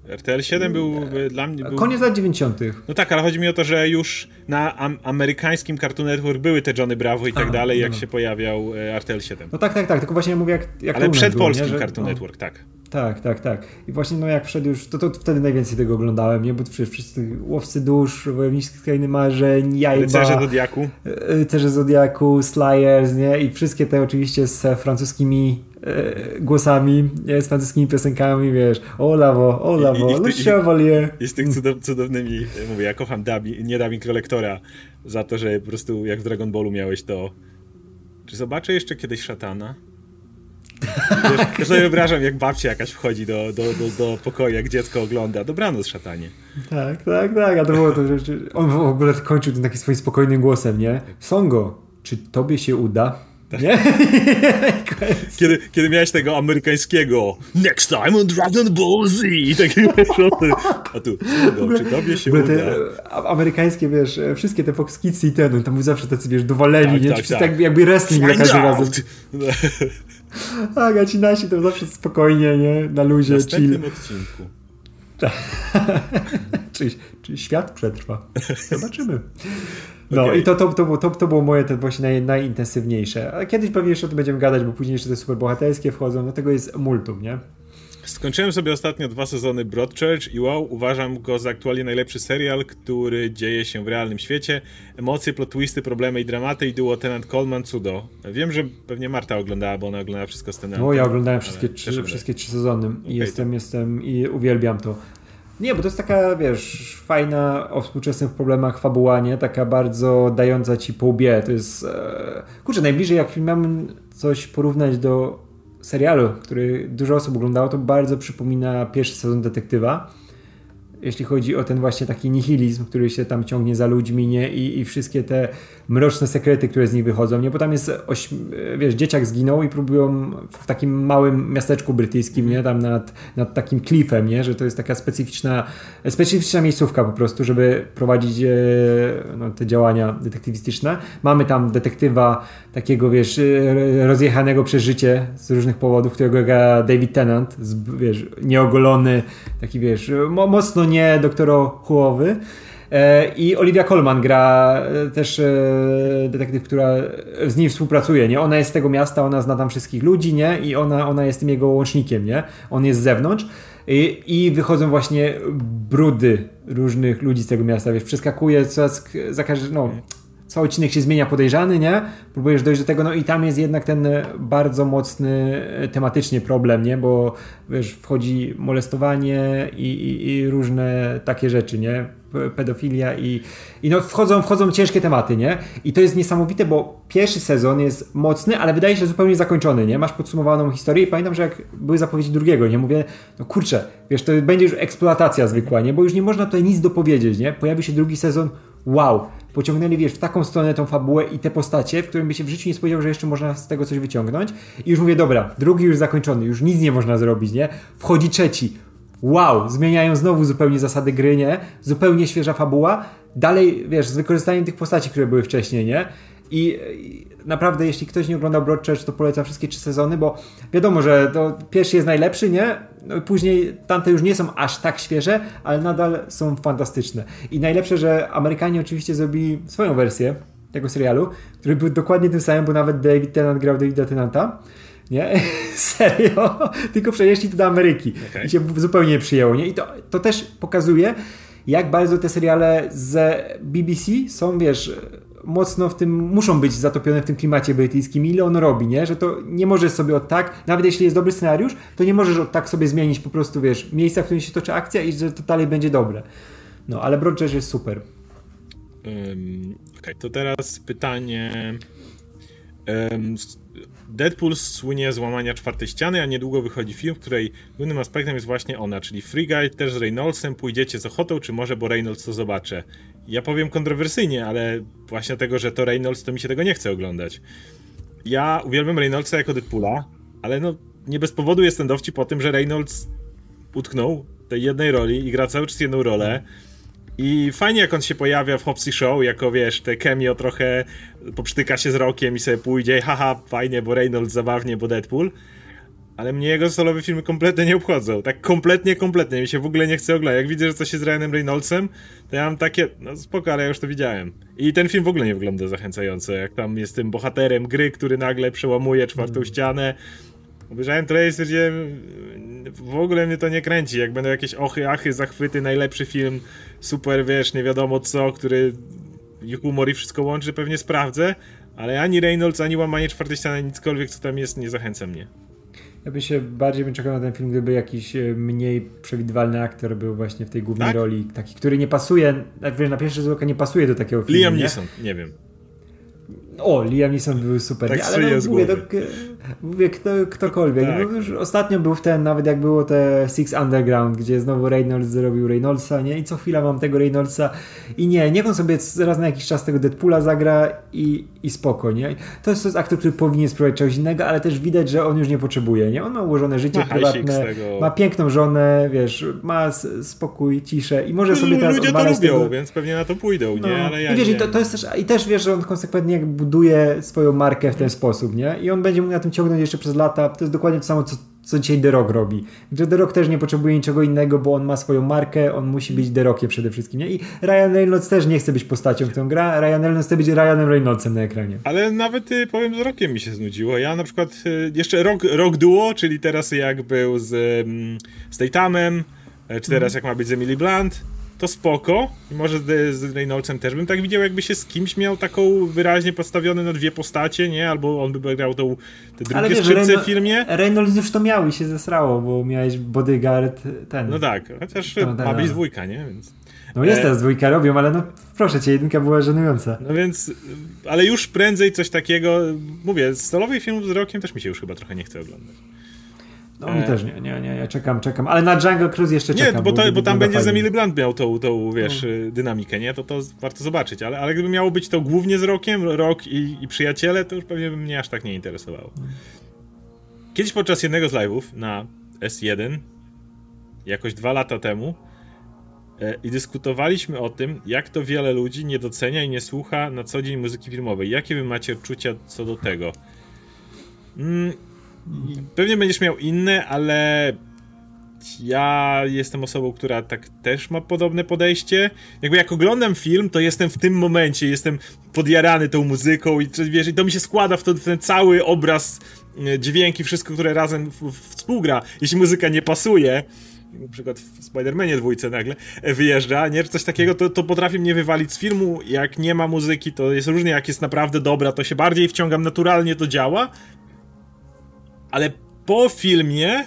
Speaker 1: RTL 7 był dla mnie. Był...
Speaker 2: Koniec lat 90.
Speaker 1: No tak, ale chodzi mi o to, że już na am amerykańskim Cartoon Network były te Johnny Bravo i tak dalej, no. jak się pojawiał e, RTL 7.
Speaker 2: No tak, tak, tak. Tylko właśnie mówię, jak. jak
Speaker 1: ale przed polskim nie, że... Cartoon no. Network, tak.
Speaker 2: Tak, tak, tak. I właśnie no jak wszedł już, to, to wtedy najwięcej tego oglądałem, nie? Bo przecież wszyscy łowcy dusz, wojownicy krainy marzeń, jajba...
Speaker 1: Rycerze Zodiaku.
Speaker 2: E, rycerze Zodiaku, Slayers, nie? I wszystkie te oczywiście z francuskimi e, głosami, nie? z francuskimi piosenkami, wiesz, o lawo, o lawo, le chevalier.
Speaker 1: I z tych cudow cudownymi, mówię, ja kocham dubbing, nie dubbing kolektora za to, że po prostu jak w Dragon Ballu miałeś to czy zobaczę jeszcze kiedyś szatana? Wiesz, ja sobie wyobrażam, jak babcia jakaś wchodzi do, do, do, do pokoju, jak dziecko ogląda. Dobranoc, szatanie.
Speaker 2: Tak, tak, tak. A to było to, że on w ogóle kończył tym takim swoim spokojnym głosem, nie? Songo, czy tobie się uda? Tak. Nie?
Speaker 1: kiedy, kiedy miałeś tego amerykańskiego Next time on Dragon Ball Z i szoty. A tu, czy tobie się uda? Te
Speaker 2: amerykańskie, wiesz, wszystkie te Fox Kids i ten, tam byli zawsze tacy, wiesz, dowaleni, tak, nie? Tak, tak. jakby wrestling za każdym razem. Tak, a ci nasi to zawsze spokojnie, nie? Na luzie,
Speaker 1: W chill. odcinku.
Speaker 2: czy, czy świat przetrwa? Zobaczymy. No okay. i to, to, to, było, to, to było moje te właśnie naj, najintensywniejsze. A kiedyś pewnie jeszcze o tym będziemy gadać, bo później jeszcze te superbohaterskie wchodzą, no tego jest multum, nie?
Speaker 1: Skończyłem sobie ostatnio dwa sezony Broadchurch i wow, uważam go za aktualnie najlepszy serial, który dzieje się w realnym świecie. Emocje, plot twisty, problemy i dramaty i duo Tenant Coleman cudo. Wiem, że pewnie Marta oglądała, bo ona oglądała wszystko z Tenantem.
Speaker 2: No ja oglądałem wszystkie trzy, wszystkie trzy sezony i jestem, to. jestem i uwielbiam to. Nie, bo to jest taka, wiesz, fajna o współczesnych problemach fabuła, nie? Taka bardzo dająca ci po łbie. To jest, e... kurczę, najbliżej jak mam coś porównać do serialu, który dużo osób oglądało, to bardzo przypomina pierwszy sezon Detektywa. Jeśli chodzi o ten właśnie taki nihilizm, który się tam ciągnie za ludźmi, nie? I, i wszystkie te mroczne sekrety, które z nich wychodzą, nie? Bo tam jest, oś, wiesz, dzieciak zginął i próbują w takim małym miasteczku brytyjskim, nie? Tam nad, nad takim klifem, nie? Że to jest taka specyficzna, specyficzna miejscówka po prostu, żeby prowadzić e, no, te działania detektywistyczne. Mamy tam detektywa takiego, wiesz, e, rozjechanego przez życie z różnych powodów, którego gra David Tennant, z, wiesz, nieogolony, taki, wiesz, mocno nie doktorochułowy. E, I Olivia Colman gra e, też e, detektyw, która z nim współpracuje, nie? Ona jest z tego miasta, ona zna tam wszystkich ludzi, nie? I ona, ona jest tym jego łącznikiem, nie? On jest z zewnątrz. I, I, wychodzą właśnie brudy różnych ludzi z tego miasta, wiesz, przeskakuje coraz, za każdy, no, co odcinek się zmienia podejrzany, nie? Próbujesz dojść do tego, no i tam jest jednak ten bardzo mocny tematycznie problem, nie? Bo wiesz, wchodzi molestowanie i, i, i różne takie rzeczy, nie? Pedofilia i, i no wchodzą, wchodzą ciężkie tematy, nie? I to jest niesamowite, bo pierwszy sezon jest mocny, ale wydaje się zupełnie zakończony, nie? Masz podsumowaną historię i pamiętam, że jak były zapowiedzi drugiego, nie? Mówię, no kurczę, wiesz, to będzie już eksploatacja zwykła, nie? Bo już nie można tutaj nic dopowiedzieć, nie? Pojawi się drugi sezon, wow, pociągnęli, wiesz, w taką stronę tą fabułę i te postacie, w którym by się w życiu nie spodziewał, że jeszcze można z tego coś wyciągnąć. I już mówię, dobra, drugi już zakończony, już nic nie można zrobić, nie? Wchodzi trzeci. Wow, zmieniają znowu zupełnie zasady gry, nie? Zupełnie świeża fabuła. Dalej, wiesz, z wykorzystaniem tych postaci, które były wcześniej, nie? I, i naprawdę, jeśli ktoś nie oglądał Broadchurch, to polecam wszystkie trzy sezony, bo wiadomo, że to pierwszy jest najlepszy, nie? No później tamte już nie są aż tak świeże, ale nadal są fantastyczne. I najlepsze, że Amerykanie oczywiście zrobili swoją wersję tego serialu, który był dokładnie tym samym, bo nawet David Tennant grał Davida Tennanta. Nie? Serio? Tylko przenieśli to do Ameryki. Okay. I się zupełnie nie przyjęło. Nie? I to, to też pokazuje, jak bardzo te seriale z BBC są, wiesz, mocno w tym, muszą być zatopione w tym klimacie brytyjskim, ile on robi, nie? Że to nie możesz sobie od tak, nawet jeśli jest dobry scenariusz, to nie możesz od tak sobie zmienić po prostu, wiesz, miejsca, w którym się toczy akcja i że to dalej będzie dobre. No, ale Broadchurch jest super.
Speaker 1: Um, okay, to teraz pytanie. Um, Deadpool słynie z łamania czwartej ściany, a niedługo wychodzi film, w której głównym aspektem jest właśnie ona, czyli Free Guy też z Reynoldsem. Pójdziecie z ochotą, czy może, bo Reynolds to zobaczę. Ja powiem kontrowersyjnie, ale właśnie tego, że to Reynolds, to mi się tego nie chce oglądać. Ja uwielbiam Reynoldsa jako Deadpoola, ale no nie bez powodu jest ten dowcip po tym, że Reynolds utknął tej jednej roli i gra cały czas jedną rolę. I fajnie jak on się pojawia w Hopsy Show, jako wiesz, te cameo trochę poprztyka się z rokiem i sobie pójdzie, haha, fajnie, bo Reynolds zabawnie, bo Deadpool. Ale mnie jego solowe filmy kompletnie nie obchodzą. Tak kompletnie, kompletnie. Mi się w ogóle nie chce oglądać. Jak widzę, że coś jest z Ryanem Reynoldsem, to ja mam takie, no spoko, ale ja już to widziałem. I ten film w ogóle nie wygląda zachęcająco. Jak tam jest tym bohaterem gry, który nagle przełamuje czwartą mm. ścianę. Obejrzałem trailer i stwierdziłem, w ogóle mnie to nie kręci. Jak będą jakieś ochy, achy, zachwyty, najlepszy film, super, wiesz, nie wiadomo co, który humor i wszystko łączy, pewnie sprawdzę. Ale ani Reynolds, ani łamanie czwartej ściany, nickolwiek co tam jest, nie zachęca mnie.
Speaker 2: Ja bym się bardziej bym czekał na ten film, gdyby jakiś e, mniej przewidywalny aktor był właśnie w tej głównej tak? roli, taki, który nie pasuje, jak wiesz, na pierwszy rzut oka nie pasuje do takiego filmu.
Speaker 1: Liam Neeson, nie, nie wiem.
Speaker 2: O, Liam Neeson był super, tak nie? ale no, mówię, to, mówię kto, ktokolwiek. Tak. No, już ostatnio był w ten, nawet jak było te Six Underground, gdzie znowu Reynolds zrobił Reynoldsa, nie? I co chwila mam tego Reynoldsa i nie, niech on sobie raz na jakiś czas tego Deadpoola zagra i, i spoko, nie? To jest, to jest aktor, który powinien spróbować czegoś innego, ale też widać, że on już nie potrzebuje, nie? On ma ułożone życie ma prywatne, ma piękną żonę, wiesz, ma spokój, ciszę i może sobie teraz
Speaker 1: Ludzie to lubią, tego... więc pewnie na to pójdą, no. nie? Ale ja
Speaker 2: I wiesz,
Speaker 1: nie.
Speaker 2: I to, to jest też, i też wiesz, że on konsekwentnie buduje swoją markę w ten sposób, nie? I on będzie mógł na tym ciągnąć jeszcze przez lata. To jest dokładnie to samo, co, co dzisiaj The Rock robi. Że The Rock też nie potrzebuje niczego innego, bo on ma swoją markę, on musi być The Rockiem przede wszystkim, nie? I Ryan Reynolds też nie chce być postacią, którą gra. Ryan Reynolds chce być Ryanem Reynoldsem na ekranie.
Speaker 1: Ale nawet, y, powiem, z Rockiem mi się znudziło. Ja na przykład y, jeszcze Rock, rock Duo, czyli teraz jak był z, mm, z Tatumem, e, czy teraz mm. jak ma być z Emily Blunt, to spoko. I może z, z Reynoldsem też bym tak widział, jakby się z kimś miał taką wyraźnie postawione na dwie postacie, nie? Albo on by grał tą, te drugie wiesz, skrzypce w filmie.
Speaker 2: Reynolds już to miał i się zesrało, bo miałeś bodyguard ten.
Speaker 1: No tak, chociaż to, ma być dwójka, nie? Więc...
Speaker 2: No jest e, teraz dwójka robią, ale no proszę cię, jedynka była żenująca.
Speaker 1: No więc, ale już prędzej coś takiego, mówię, stolowych filmów z rokiem też mi się już chyba trochę nie chce oglądać.
Speaker 2: No mi e... też nie, nie, nie, ja czekam, czekam, ale na Jungle Cruise jeszcze czekam.
Speaker 1: Nie, bo, to, bo tam będzie z Emily Blunt miał tą, tą wiesz, no. dynamikę, nie? To to warto zobaczyć, ale, ale gdyby miało być to głównie z Rokiem, Rok i, i Przyjaciele, to już pewnie by mnie aż tak nie interesowało. Kiedyś podczas jednego z live'ów na S1, jakoś dwa lata temu, e, i dyskutowaliśmy o tym, jak to wiele ludzi nie docenia i nie słucha na co dzień muzyki filmowej. Jakie wy macie odczucia co do tego? Mm, pewnie będziesz miał inne, ale ja jestem osobą, która tak też ma podobne podejście. Jakby jak oglądam film, to jestem w tym momencie, jestem podjarany tą muzyką i wiesz, to mi się składa w ten cały obraz, e, dźwięki, wszystko, które razem współgra. Jeśli muzyka nie pasuje, na przykład w Spider-Manie dwójce nagle wyjeżdża, nie, coś takiego, to, to potrafi mnie wywalić z filmu, jak nie ma muzyki, to jest różnie, jak jest naprawdę dobra, to się bardziej wciągam, naturalnie to działa, ale po filmie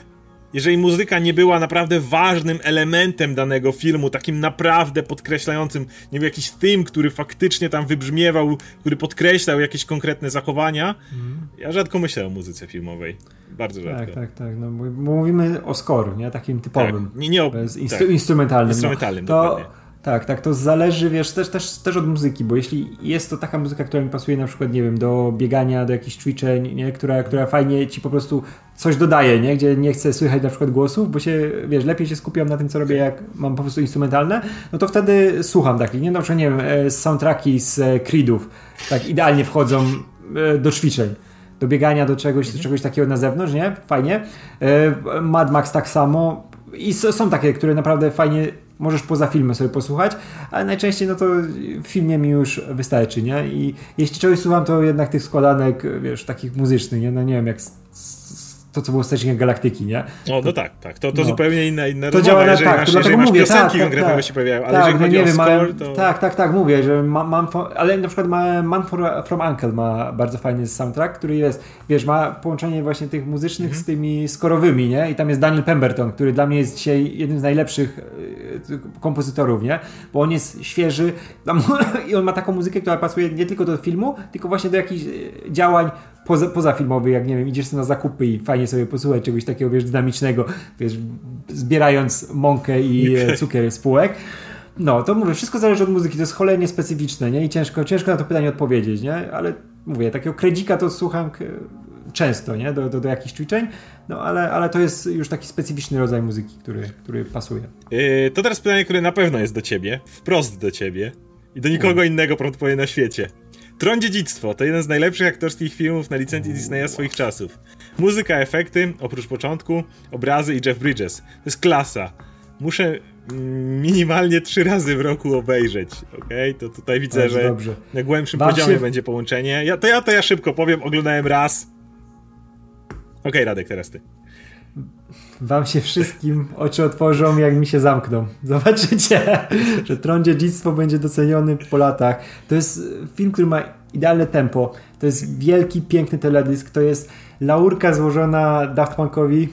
Speaker 1: jeżeli muzyka nie była naprawdę ważnym elementem danego filmu, takim naprawdę podkreślającym, nie wiem, jakiś theme, który faktycznie tam wybrzmiewał, który podkreślał jakieś konkretne zachowania, mm. ja rzadko myślę o muzyce filmowej. Bardzo
Speaker 2: tak,
Speaker 1: rzadko.
Speaker 2: Tak, tak, tak. No, bo mówimy o score, nie? Takim typowym. Tak.
Speaker 1: Nie, nie o,
Speaker 2: instru tak. instrumentalnym. No.
Speaker 1: Instrumentalnym,
Speaker 2: no. to, tak, tak, to zależy, wiesz, też, też, też od muzyki, bo jeśli jest to taka muzyka, która mi pasuje na przykład, nie wiem, do biegania, do jakichś ćwiczeń, nie? Która, która fajnie ci po prostu coś dodaje, nie? Gdzie nie chcę słychać na przykład głosów, bo się, wiesz, lepiej się skupiam na tym, co robię, jak mam po prostu instrumentalne, no to wtedy słucham takich, nie? Na przykład, nie wiem, e, soundtracki z e, Creedów, tak idealnie wchodzą e, do ćwiczeń do biegania, do czegoś, do czegoś takiego na zewnątrz, nie? Fajnie. Mad Max tak samo. I są takie, które naprawdę fajnie możesz poza filmem sobie posłuchać, ale najczęściej no to w filmie mi już wystarczy, nie? I jeśli czegoś słucham, to jednak tych składanek, wiesz, takich muzycznych, nie? No nie wiem, jak to, co było wstecznik Galaktyki, nie?
Speaker 1: O, no tak, tak. To, to no. zupełnie inna, inna to działa, jeżeli tak, masz, to jeżeli masz mówię, piosenki tak, konkretnego tak, się pojawiają, ale tak, jeżeli no chodzi nie o wiem, score, to...
Speaker 2: Tak, tak, tak, mówię, że mam, mam ale na przykład ma, Man for, From Uncle ma bardzo fajny soundtrack, który jest, wiesz, ma połączenie właśnie tych muzycznych mm -hmm. z tymi skorowymi, nie? I tam jest Daniel Pemberton, który dla mnie jest dzisiaj jednym z najlepszych e, kompozytorów, nie? Bo on jest świeży i on ma taką muzykę, która pasuje nie tylko do filmu, tylko właśnie do jakichś e, działań poza, pozafilmowy, jak nie wiem, idziesz na zakupy i fajnie sobie posłuchać czegoś takiego, wiesz, dynamicznego, wiesz, zbierając mąkę i okay. cukier z półek. No, to mówię, wszystko zależy od muzyki, to jest cholernie specyficzne, nie? I ciężko, ciężko na to pytanie odpowiedzieć, nie? Ale mówię, takiego kredzika to słucham często, nie? Do, do, do jakichś ćwiczeń, no ale, ale to jest już taki specyficzny rodzaj muzyki, który, który pasuje.
Speaker 1: Yy, to teraz pytanie, które na pewno jest do ciebie, wprost do ciebie i do nikogo innego prawdopodobnie na świecie. Tron Dziedzictwo to jeden z najlepszych aktorskich filmów na licencji Disneya swoich czasów. Muzyka, efekty, oprócz początku, obrazy i Jeff Bridges. To jest klasa. Muszę minimalnie trzy razy w roku obejrzeć, ok? To tutaj widzę, że dobrze. na głębszym poziomie się... będzie połączenie. Ja, to, ja, to ja szybko powiem, oglądałem raz. Ok, Radek, teraz ty.
Speaker 2: Wam się wszystkim oczy otworzą, jak mi się zamkną. Zobaczycie, że Tron Dziedzictwo będzie doceniony po latach. To jest film, który ma idealne tempo. To jest wielki, piękny teledysk. To jest laurka złożona Daft Punkowi.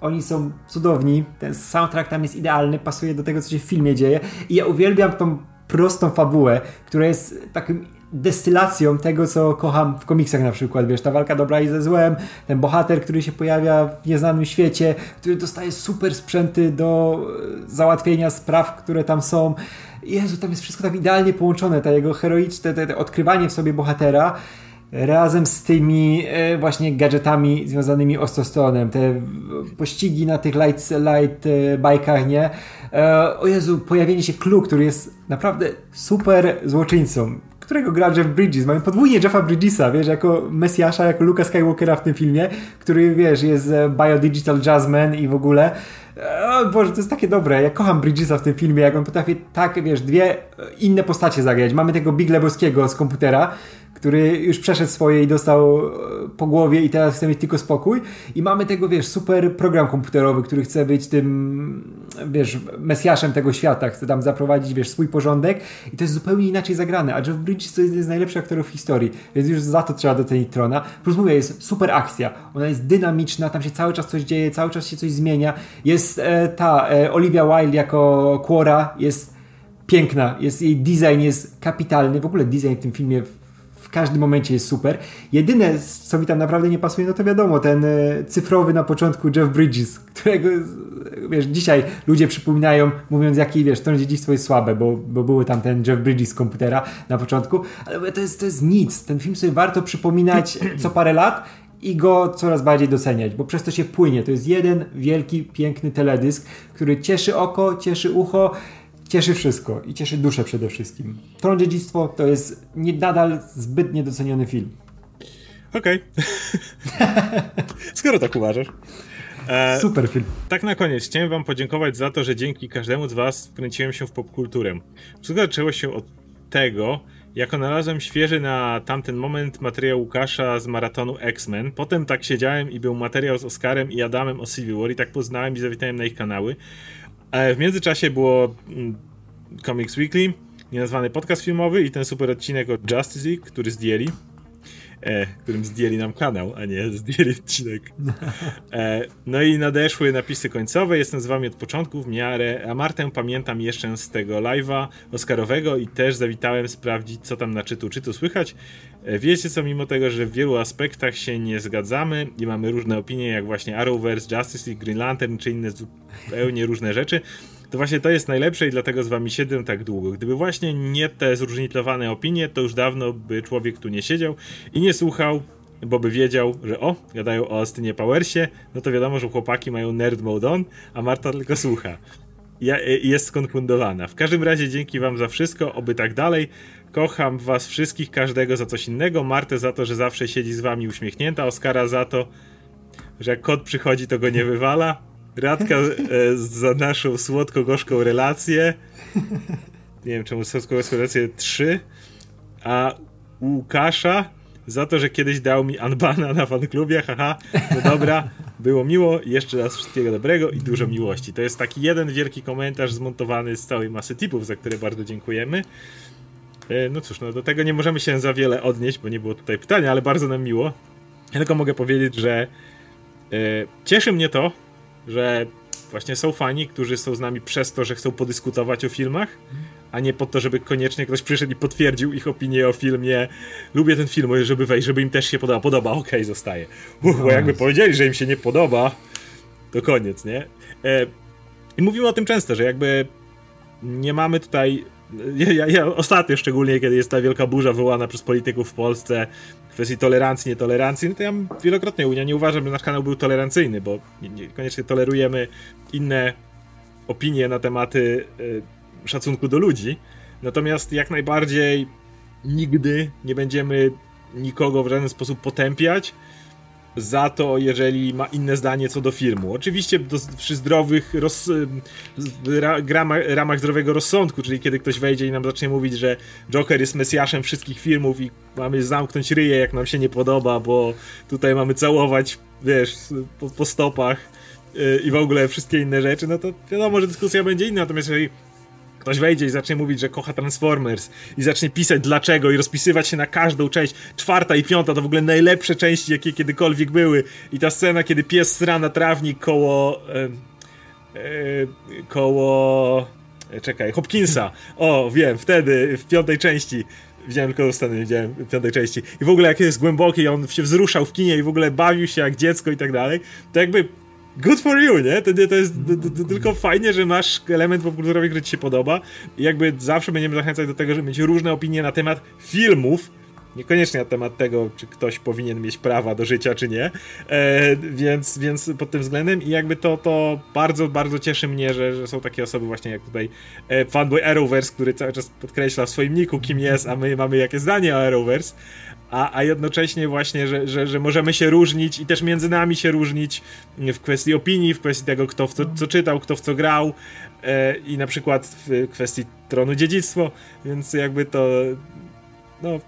Speaker 2: Oni są cudowni. Ten soundtrack tam jest idealny, pasuje do tego, co się w filmie dzieje. I ja uwielbiam tą prostą fabułę, która jest takim destylacją tego, co kocham w komiksach na przykład, wiesz, ta walka dobra i ze złem, ten bohater, który się pojawia w nieznanym świecie, który dostaje super sprzęty do e, załatwienia spraw, które tam są. Jezu, tam jest wszystko tak idealnie połączone, ta jego heroiczne, te, te odkrywanie w sobie bohatera, razem z tymi e, właśnie gadżetami związanymi ostostonem, te pościgi na tych light, light e, bajkach, nie? o Jezu, pojawienie się Klu, który jest naprawdę super złoczyńcą którego gra Jeff Bridges. Mamy podwójnie Jeffa Bridgesa, wiesz, jako Mesjasza, jako Luka Skywalkera w tym filmie, który, wiesz, jest e, biodigital jazzman i w ogóle. O Boże, to jest takie dobre. Ja kocham Bridgesa w tym filmie, jak on potrafi tak, wiesz, dwie inne postacie zagrać. Mamy tego Big Lebowskiego z komputera, który już przeszedł swoje i dostał e, po głowie i teraz chce mieć tylko spokój. I mamy tego, wiesz, super program komputerowy, który chce być tym, wiesz, mesjaszem tego świata, chce tam zaprowadzić, wiesz, swój porządek i to jest zupełnie inaczej zagrane. A Jeff Bridges to jest jeden z najlepszych aktorów w historii, więc już za to trzeba docenić Trona. Plus mówię, jest super akcja, ona jest dynamiczna, tam się cały czas coś dzieje, cały czas się coś zmienia. Jest e, ta e, Olivia Wilde jako Quora, jest piękna, jest jej design jest kapitalny, w ogóle design w tym filmie każdym momencie jest super. Jedyne, co mi tam naprawdę nie pasuje, no to wiadomo, ten e, cyfrowy na początku Jeff Bridges, którego wiesz, dzisiaj ludzie przypominają, mówiąc jaki, wiesz, to dziedzictwo jest słabe, bo, bo były tam ten Jeff Bridges z komputera na początku, ale to jest, to jest nic. Ten film sobie warto przypominać co parę lat i go coraz bardziej doceniać, bo przez to się płynie. To jest jeden wielki, piękny teledysk, który cieszy oko, cieszy ucho, cieszy wszystko i cieszy duszę przede wszystkim. Tron Dziedzictwo to jest nie, nadal zbyt niedoceniony film.
Speaker 1: Okej. Okay. Skoro tak uważasz.
Speaker 2: E, Super film.
Speaker 1: Tak na koniec chciałem wam podziękować za to, że dzięki każdemu z was wkręciłem się w popkulturę. Wszystko zaczęło się od tego, jak znalazłem świeży na tamten moment materiał Łukasza z maratonu X-Men. Potem tak siedziałem i był materiał z Oscarem i Adamem o Civil War i tak poznałem i zawitałem na ich kanały. W międzyczasie było mm, Comics Weekly, nienazwany podcast filmowy i ten super odcinek o Justice League, który zdjęli e, którym zdjęli nam kanał, a nie zdjęli odcinek. E, no i nadeszły napisy końcowe, jestem z wami od początku w miarę, a Martę pamiętam jeszcze z tego live'a Oscarowego i też zawitałem sprawdzić, co tam na czytu czytu słychać. E, wiecie co, mimo tego, że w wielu aspektach się nie zgadzamy i mamy różne opinie, jak właśnie Arrowverse, Justice League, Green Lantern, czy inne zupełnie różne rzeczy, to właśnie to jest najlepsze i dlatego z wami siedzę tak długo. Gdyby właśnie nie te zróżnicowane opinie, to już dawno by człowiek tu nie siedział i nie słuchał, bo by wiedział, że o, gadają o Austynie Powersie, no to wiadomo, że chłopaki mają nerd mode on, a Marta tylko słucha. Ja, e, jest skonfundowana. W każdym razie dzięki wam za wszystko, oby tak dalej. Kocham was wszystkich, każdego za coś innego. Martę za to, że zawsze siedzi z wami uśmiechnięta. Oskara za to, że jak kot przychodzi, to go nie wywala. Radka e, za naszą słodko-gorzką relację. Nie wiem czemu słodko-gorzką relację 3. A Łukasza za to, że kiedyś dał mi Anbana na fanklubie, haha, no dobra, było miło, jeszcze raz wszystkiego dobrego i dużo miłości. To jest taki jeden wielki komentarz zmontowany z całej masy tipów, za które bardzo dziękujemy. E, no cóż, no do tego nie możemy się za wiele odnieść, bo nie było tutaj pytania, ale bardzo nam miło. Ja tylko mogę powiedzieć, że e, cieszy mnie to, że właśnie są fani, którzy są z nami przez to, że chcą podyskutować o filmach, a nie po to, żeby koniecznie ktoś przyszedł i potwierdził ich opinię o filmie. Lubię ten film, żeby wejść, żeby im też się podoba. Podoba, okej, okay, zostaje. Uch, bo jakby powiedzieli, że im się nie podoba, to koniec, nie? E, I mówimy o tym często, że jakby nie mamy tutaj ja, ja, ja, ostatnio szczególnie, kiedy jest ta wielka burza wywołana przez polityków w Polsce w kwestii tolerancji, nietolerancji, no to ja wielokrotnie ja nie uważam, że nasz kanał był tolerancyjny, bo niekoniecznie tolerujemy inne opinie na tematy y, szacunku do ludzi, natomiast jak najbardziej nigdy nie będziemy nikogo w żaden sposób potępiać, za to, jeżeli ma inne zdanie co do filmu. Oczywiście do, przy zdrowych roz, ra, grama, ramach zdrowego rozsądku, czyli kiedy ktoś wejdzie i nam zacznie mówić, że Joker jest mesjaszem wszystkich filmów i mamy zamknąć ryje, jak nam się nie podoba, bo tutaj mamy całować, wiesz, po, po stopach yy, i w ogóle wszystkie inne rzeczy, no to wiadomo, że dyskusja będzie inna, natomiast jeżeli Ktoś wejdzie i zacznie mówić, że kocha Transformers i zacznie pisać dlaczego i rozpisywać się na każdą część. Czwarta i piąta to w ogóle najlepsze części, jakie kiedykolwiek były. I ta scena, kiedy pies sra na trawnik koło... E, e, koło... Czekaj, Hopkinsa. O, wiem, wtedy, w piątej części Widziałem tylko sceny, widziałem w piątej części. I w ogóle jak jest głęboki, on się wzruszał w kinie i w ogóle bawił się jak dziecko i tak dalej, to jakby good for you, nie? To, to jest to, to, tylko fajnie, że masz element popkulturowy, który ci się podoba i jakby zawsze będziemy zachęcać do tego, żeby mieć różne opinie na temat filmów, niekoniecznie na temat tego, czy ktoś powinien mieć prawa do życia, czy nie. E, więc, więc pod tym względem i jakby to, to bardzo, bardzo cieszy mnie, że, że są takie osoby właśnie jak tutaj e, fanboy Arrowverse, który cały czas podkreśla w swoim niku, kim jest, a my mamy jakie zdanie o Arrowverse a, a jednocześnie właśnie, że, że, że możemy się różnić i też między nami się różnić w kwestii opinii, w kwestii tego, kto w co, co czytał, kto w co grał e, i na przykład w kwestii tronu dziedzictwo, więc jakby to no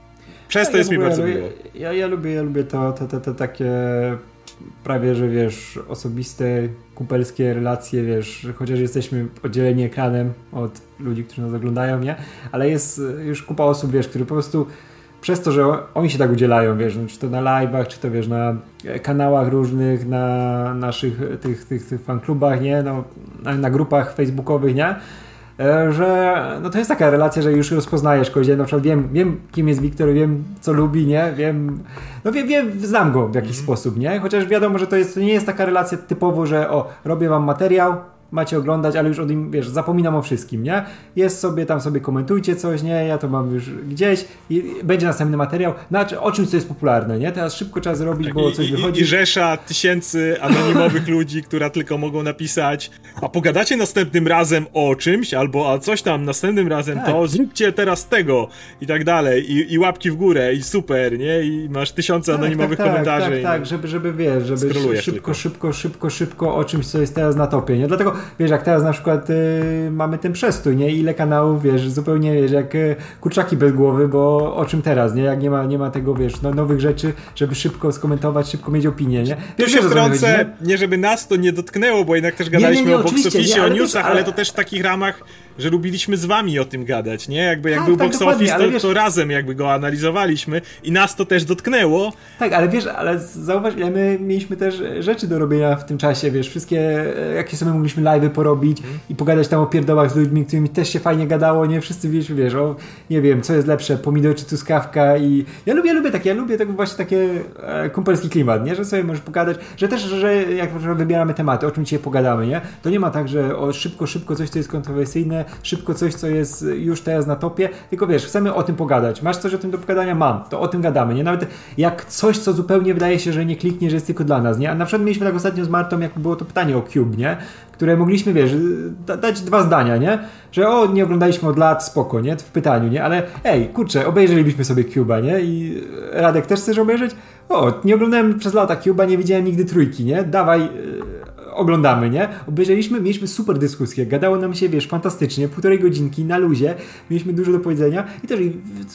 Speaker 1: przez to ja jest mi bardzo miło.
Speaker 2: Ja, ja lubię, ja lubię to, to, to, to takie prawie, że wiesz, osobiste, kupelskie relacje, wiesz, chociaż jesteśmy oddzieleni ekranem od ludzi, którzy nas oglądają, nie? Ale jest już kupa osób, wiesz, które po prostu przez to, że oni się tak udzielają, wiesz, no, czy to na live'ach, czy to wiesz, na kanałach różnych, na naszych tych, tych, tych fanklubach, nie, no, na, grupach facebookowych, nie, e, że no to jest taka relacja, że już rozpoznajesz kogoś, na przykład wiem, wiem kim jest Wiktor, wiem co lubi, nie, wiem, no wiem, wiem znam go w jakiś mm. sposób, nie, chociaż wiadomo, że to, jest, to nie jest taka relacja typowo, że o, robię wam materiał, macie oglądać, ale już o tym, wiesz, zapominam o wszystkim, nie? Jest sobie, tam sobie komentujcie coś, nie? Ja to mam już gdzieś i będzie następny materiał, znaczy o czymś, co jest popularne, nie? Teraz szybko trzeba zrobić, tak, bo coś
Speaker 1: i,
Speaker 2: wychodzi.
Speaker 1: I, I rzesza tysięcy anonimowych ludzi, która tylko mogą napisać, a pogadacie następnym razem o czymś, albo a coś tam następnym razem, tak. to zróbcie teraz tego i tak dalej, I, i łapki w górę i super, nie? I masz tysiące tak, anonimowych
Speaker 2: tak,
Speaker 1: tak, komentarzy.
Speaker 2: Tak, tak, żeby, żeby wiesz, żeby szybko, szybko, szybko, szybko, szybko o czymś, co jest teraz na topie, nie? Dlatego wiesz, jak teraz na przykład y, mamy ten przestój, nie? Ile kanałów, wiesz, zupełnie, wiesz, jak y, kurczaki bez głowy, bo o czym teraz, nie? Jak nie ma, nie ma tego, wiesz, no, nowych rzeczy, żeby szybko skomentować, szybko mieć opinię, nie?
Speaker 1: Wiesz, się wtrącę, nie? nie? żeby nas to nie dotknęło, bo jednak też gadaliśmy nie, nie, o box office, o newsach, ale... ale to też w takich ramach że lubiliśmy z wami o tym gadać, nie? Jakby jak tak, był tak, box office, to, wiesz... to, razem jakby go analizowaliśmy i nas to też dotknęło.
Speaker 2: Tak, ale wiesz, ale zauważ, ile my mieliśmy też rzeczy do robienia w tym czasie, wiesz, wszystkie, e, jakie sobie mogliśmy live'y porobić hmm. i pogadać tam o pierdołach z ludźmi, którymi też się fajnie gadało, nie? Wszyscy wiesz, wiesz, o, nie wiem, co jest lepsze, pomidor czy truskawka i ja lubię, lubię takie, ja lubię tak właśnie takie e, kumpelski klimat, nie? Że sobie możesz pogadać, że też, że jak wybieramy tematy, o czym dzisiaj pogadamy, nie? To nie ma tak, że o szybko, szybko coś, co jest kontrowersyjne, szybko coś, co jest już teraz na topie, tylko wiesz, chcemy o tym pogadać. Masz coś o tym do pogadania? Mam. To o tym gadamy, nie? Nawet jak coś, co zupełnie wydaje się, że nie kliknie, że jest tylko dla nas, nie? A na przykład mieliśmy tak ostatnio z Martą, jak było to pytanie o Cube, nie? Które mogliśmy, wiesz, dać dwa zdania, nie? Że o, nie oglądaliśmy od lat, spoko, nie? W pytaniu, nie? Ale ej, kurczę, obejrzelibyśmy sobie Cube'a, nie? I Radek też chcesz obejrzeć? O, nie oglądałem przez lata Cube'a, nie widziałem nigdy trójki, nie? Dawaj, oglądamy, nie? Obejrzeliśmy, mieliśmy super dyskusję, gadało nam się, wiesz, fantastycznie, półtorej godzinki na luzie, mieliśmy dużo do powiedzenia i też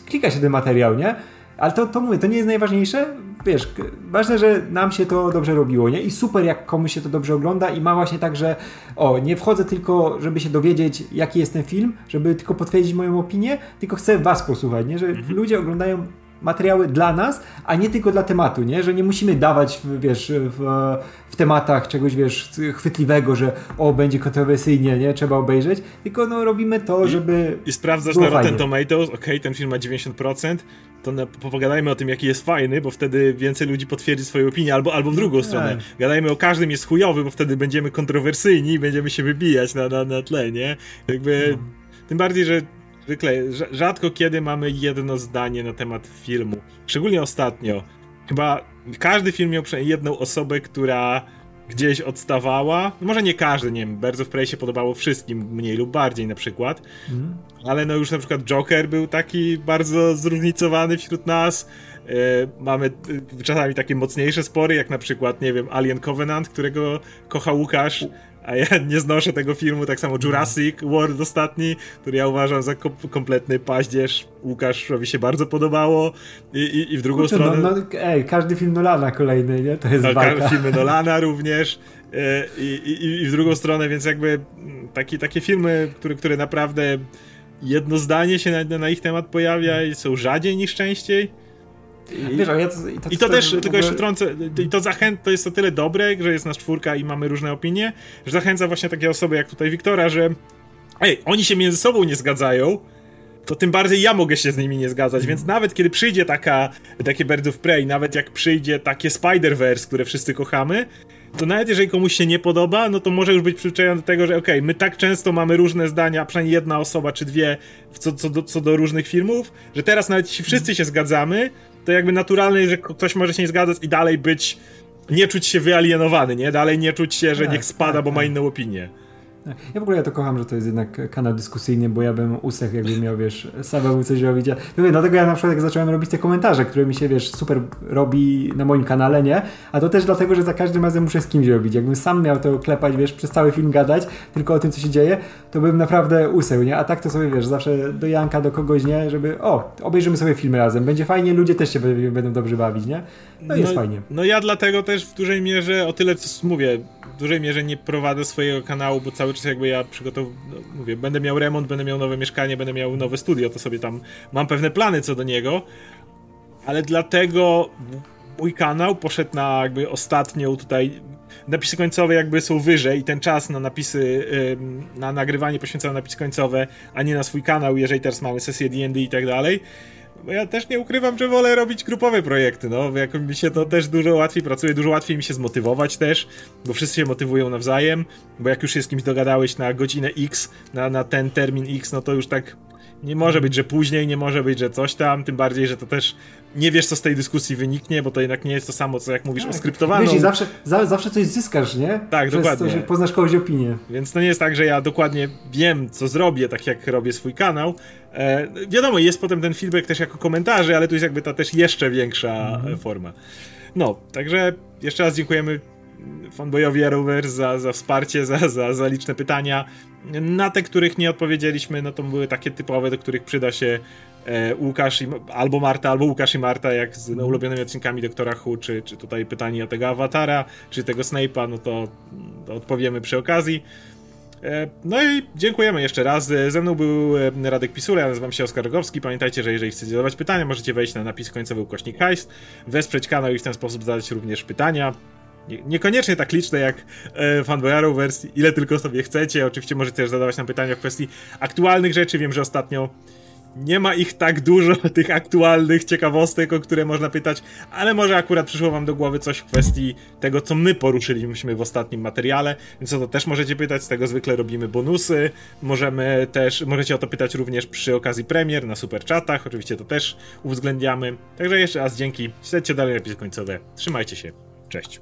Speaker 2: klika się ten materiał, nie? Ale to, to mówię, to nie jest najważniejsze. Wiesz, ważne, że nam się to dobrze robiło, nie? I super, jak komuś się to dobrze ogląda i ma właśnie tak, że o, nie wchodzę tylko, żeby się dowiedzieć, jaki jest ten film, żeby tylko potwierdzić moją opinię, tylko chcę was posłuchać, nie? Że mhm. ludzie oglądają materiały dla nas, a nie tylko dla tematu, nie? Że nie musimy dawać, wiesz, w, w tematach czegoś, wiesz, chwytliwego, że o, będzie kontrowersyjnie, nie? Trzeba obejrzeć, tylko no robimy to, żeby
Speaker 1: I, i sprawdzasz na Rotten Tomatoes, okej, okay, ten film ma 90%, to na, pogadajmy o tym, jaki jest fajny, bo wtedy więcej ludzi potwierdzi swoją opinię, albo, albo w drugą tak. stronę. Gadajmy o każdym jest chujowy, bo wtedy będziemy kontrowersyjni i będziemy się wybijać na, na, na tle, nie? Jakby... No. Tym bardziej, że zwykle rzadko kiedy mamy jedno zdanie na temat filmu. Szczególnie ostatnio. Chyba każdy film miał przynajmniej jedną osobę, która gdzieś odstawała. No może nie każdy, nie wiem, Birds of Prey się podobało wszystkim, mniej lub bardziej na przykład. Mm. Ale no już na przykład Joker był taki bardzo zróżnicowany wśród nas. Yy, mamy yy, czasami takie mocniejsze spory, jak na przykład, nie wiem, Alien Covenant, którego kocha Łukasz a ja nie znoszę tego filmu, tak samo Jurassic World ostatni, który ja uważam za kom kompletny paździerz. Łukaszowi się bardzo podobało i, i, i w drugą Kurczę, stronę...
Speaker 2: No, no, ej, każdy film Nolana kolejny, nie? To jest no,
Speaker 1: walka. Filmy Nolana również e, i, i, i w drugą stronę, więc jakby taki, takie filmy, które, które naprawdę jedno zdanie się na, na ich temat pojawia i są rzadziej niż częściej i, Wiesz, ja to, i to, I to też, tylko ogóle... jeszcze trącę, i to zachęt, to jest o tyle dobre, że jest nas czwórka i mamy różne opinie, że zachęca właśnie takie osoby jak tutaj Wiktora, że ej, oni się między sobą nie zgadzają, to tym bardziej ja mogę się z nimi nie zgadzać, więc nawet kiedy przyjdzie taka, takie Bird of Prey, nawet jak przyjdzie takie Spider-Verse, które wszyscy kochamy, to nawet jeżeli komuś się nie podoba, no to może już być przyzwyczajony do tego, że okej, okay, my tak często mamy różne zdania, przynajmniej jedna osoba czy dwie co, co, do, co do różnych filmów, że teraz nawet jeśli wszyscy się zgadzamy, to jakby naturalne, że ktoś może się nie zgadzać i dalej być, nie czuć się wyalienowany, nie? Dalej nie czuć się, że tak, niech spada, tak, bo tak. ma inną opinię.
Speaker 2: Ja w ogóle ja to kocham, że to jest jednak kanał dyskusyjny, bo ja bym usech, jakbym miał, wiesz, samemu coś robić. Ja, mówię, dlatego ja na przykład jak zacząłem robić te komentarze, które mi się, wiesz, super robi na moim kanale, nie? A to też dlatego, że za każdym razem muszę z kimś robić. Jakbym sam miał to klepać, wiesz, przez cały film gadać, tylko o tym, co się dzieje, to bym naprawdę useł, nie? A tak to sobie, wiesz, zawsze do Janka, do kogoś, nie? Żeby, o, obejrzymy sobie film razem, będzie fajnie, ludzie też się będą dobrze bawić, nie? No, jest no, fajnie.
Speaker 1: No ja dlatego też w dużej mierze, o tyle co mówię, w dużej mierze nie prowadzę swojego kanału, bo cały czas jakby ja przygotow... No, mówię, będę miał remont, będę miał nowe mieszkanie, będę miał nowe studio, to sobie tam mam pewne plany co do niego, ale dlatego mój kanał poszedł na jakby ostatnią tutaj napisy końcowe jakby są wyżej i ten czas na napisy, na nagrywanie poświęcony napisy końcowe, a nie na swój kanał, jeżeli teraz mamy sesję D&D i tak dalej. Ja też nie ukrywam, że wolę robić grupowe projekty, no, jak mi się to też dużo łatwiej pracuje, dużo łatwiej mi się zmotywować też, bo wszyscy się motywują nawzajem, bo jak już się z kimś dogadałeś na godzinę X, na, na ten termin X, no to już tak nie może być, że później, nie może być, że coś tam, tym bardziej, że to też nie wiesz, co z tej dyskusji wyniknie, bo to jednak nie jest to samo, co jak mówisz tak, o skryptowaną.
Speaker 2: Wiesz, i zawsze, za, zawsze coś zyskasz, nie?
Speaker 1: Tak, Przez dokładnie.
Speaker 2: To, że poznasz kogoś opinię.
Speaker 1: Więc to nie jest tak, że ja dokładnie wiem, co zrobię, tak jak robię swój kanał. E, wiadomo, jest potem ten feedback też jako komentarze, ale tu jest jakby ta też jeszcze większa mhm. forma. No, także jeszcze raz dziękujemy fanboyowi Arrowverse za, za wsparcie, za, za, za liczne pytania. Na te, których nie odpowiedzieliśmy, no to były takie typowe, do których przyda się Łukasz i, albo Marta, albo Łukasz i Marta, jak z no, ulubionymi odcinkami Doktora Who, czy, czy tutaj pytanie o tego awatara, czy tego Snape'a, no to, to odpowiemy przy okazji. E, no i dziękujemy jeszcze raz. E, ze mną był e, Radek Pisula, ja nazywam się Oskar Rogowski. Pamiętajcie, że jeżeli chcecie zadawać pytania, możecie wejść na napis końcowy ukośnik hajs, wesprzeć kanał i w ten sposób zadać również pytania. Nie, niekoniecznie tak liczne jak e, fanboyarów wersji, ile tylko sobie chcecie. Oczywiście możecie też zadawać nam pytania w kwestii aktualnych rzeczy. Wiem, że ostatnio nie ma ich tak dużo, tych aktualnych ciekawostek, o które można pytać, ale może akurat przyszło wam do głowy coś w kwestii tego, co my poruszyliśmy w ostatnim materiale, więc o to też możecie pytać, z tego zwykle robimy bonusy, możemy też, możecie o to pytać również przy okazji premier na super chatach, oczywiście to też uwzględniamy. Także jeszcze raz dzięki, śledźcie dalej napisy końcowe, trzymajcie się, cześć.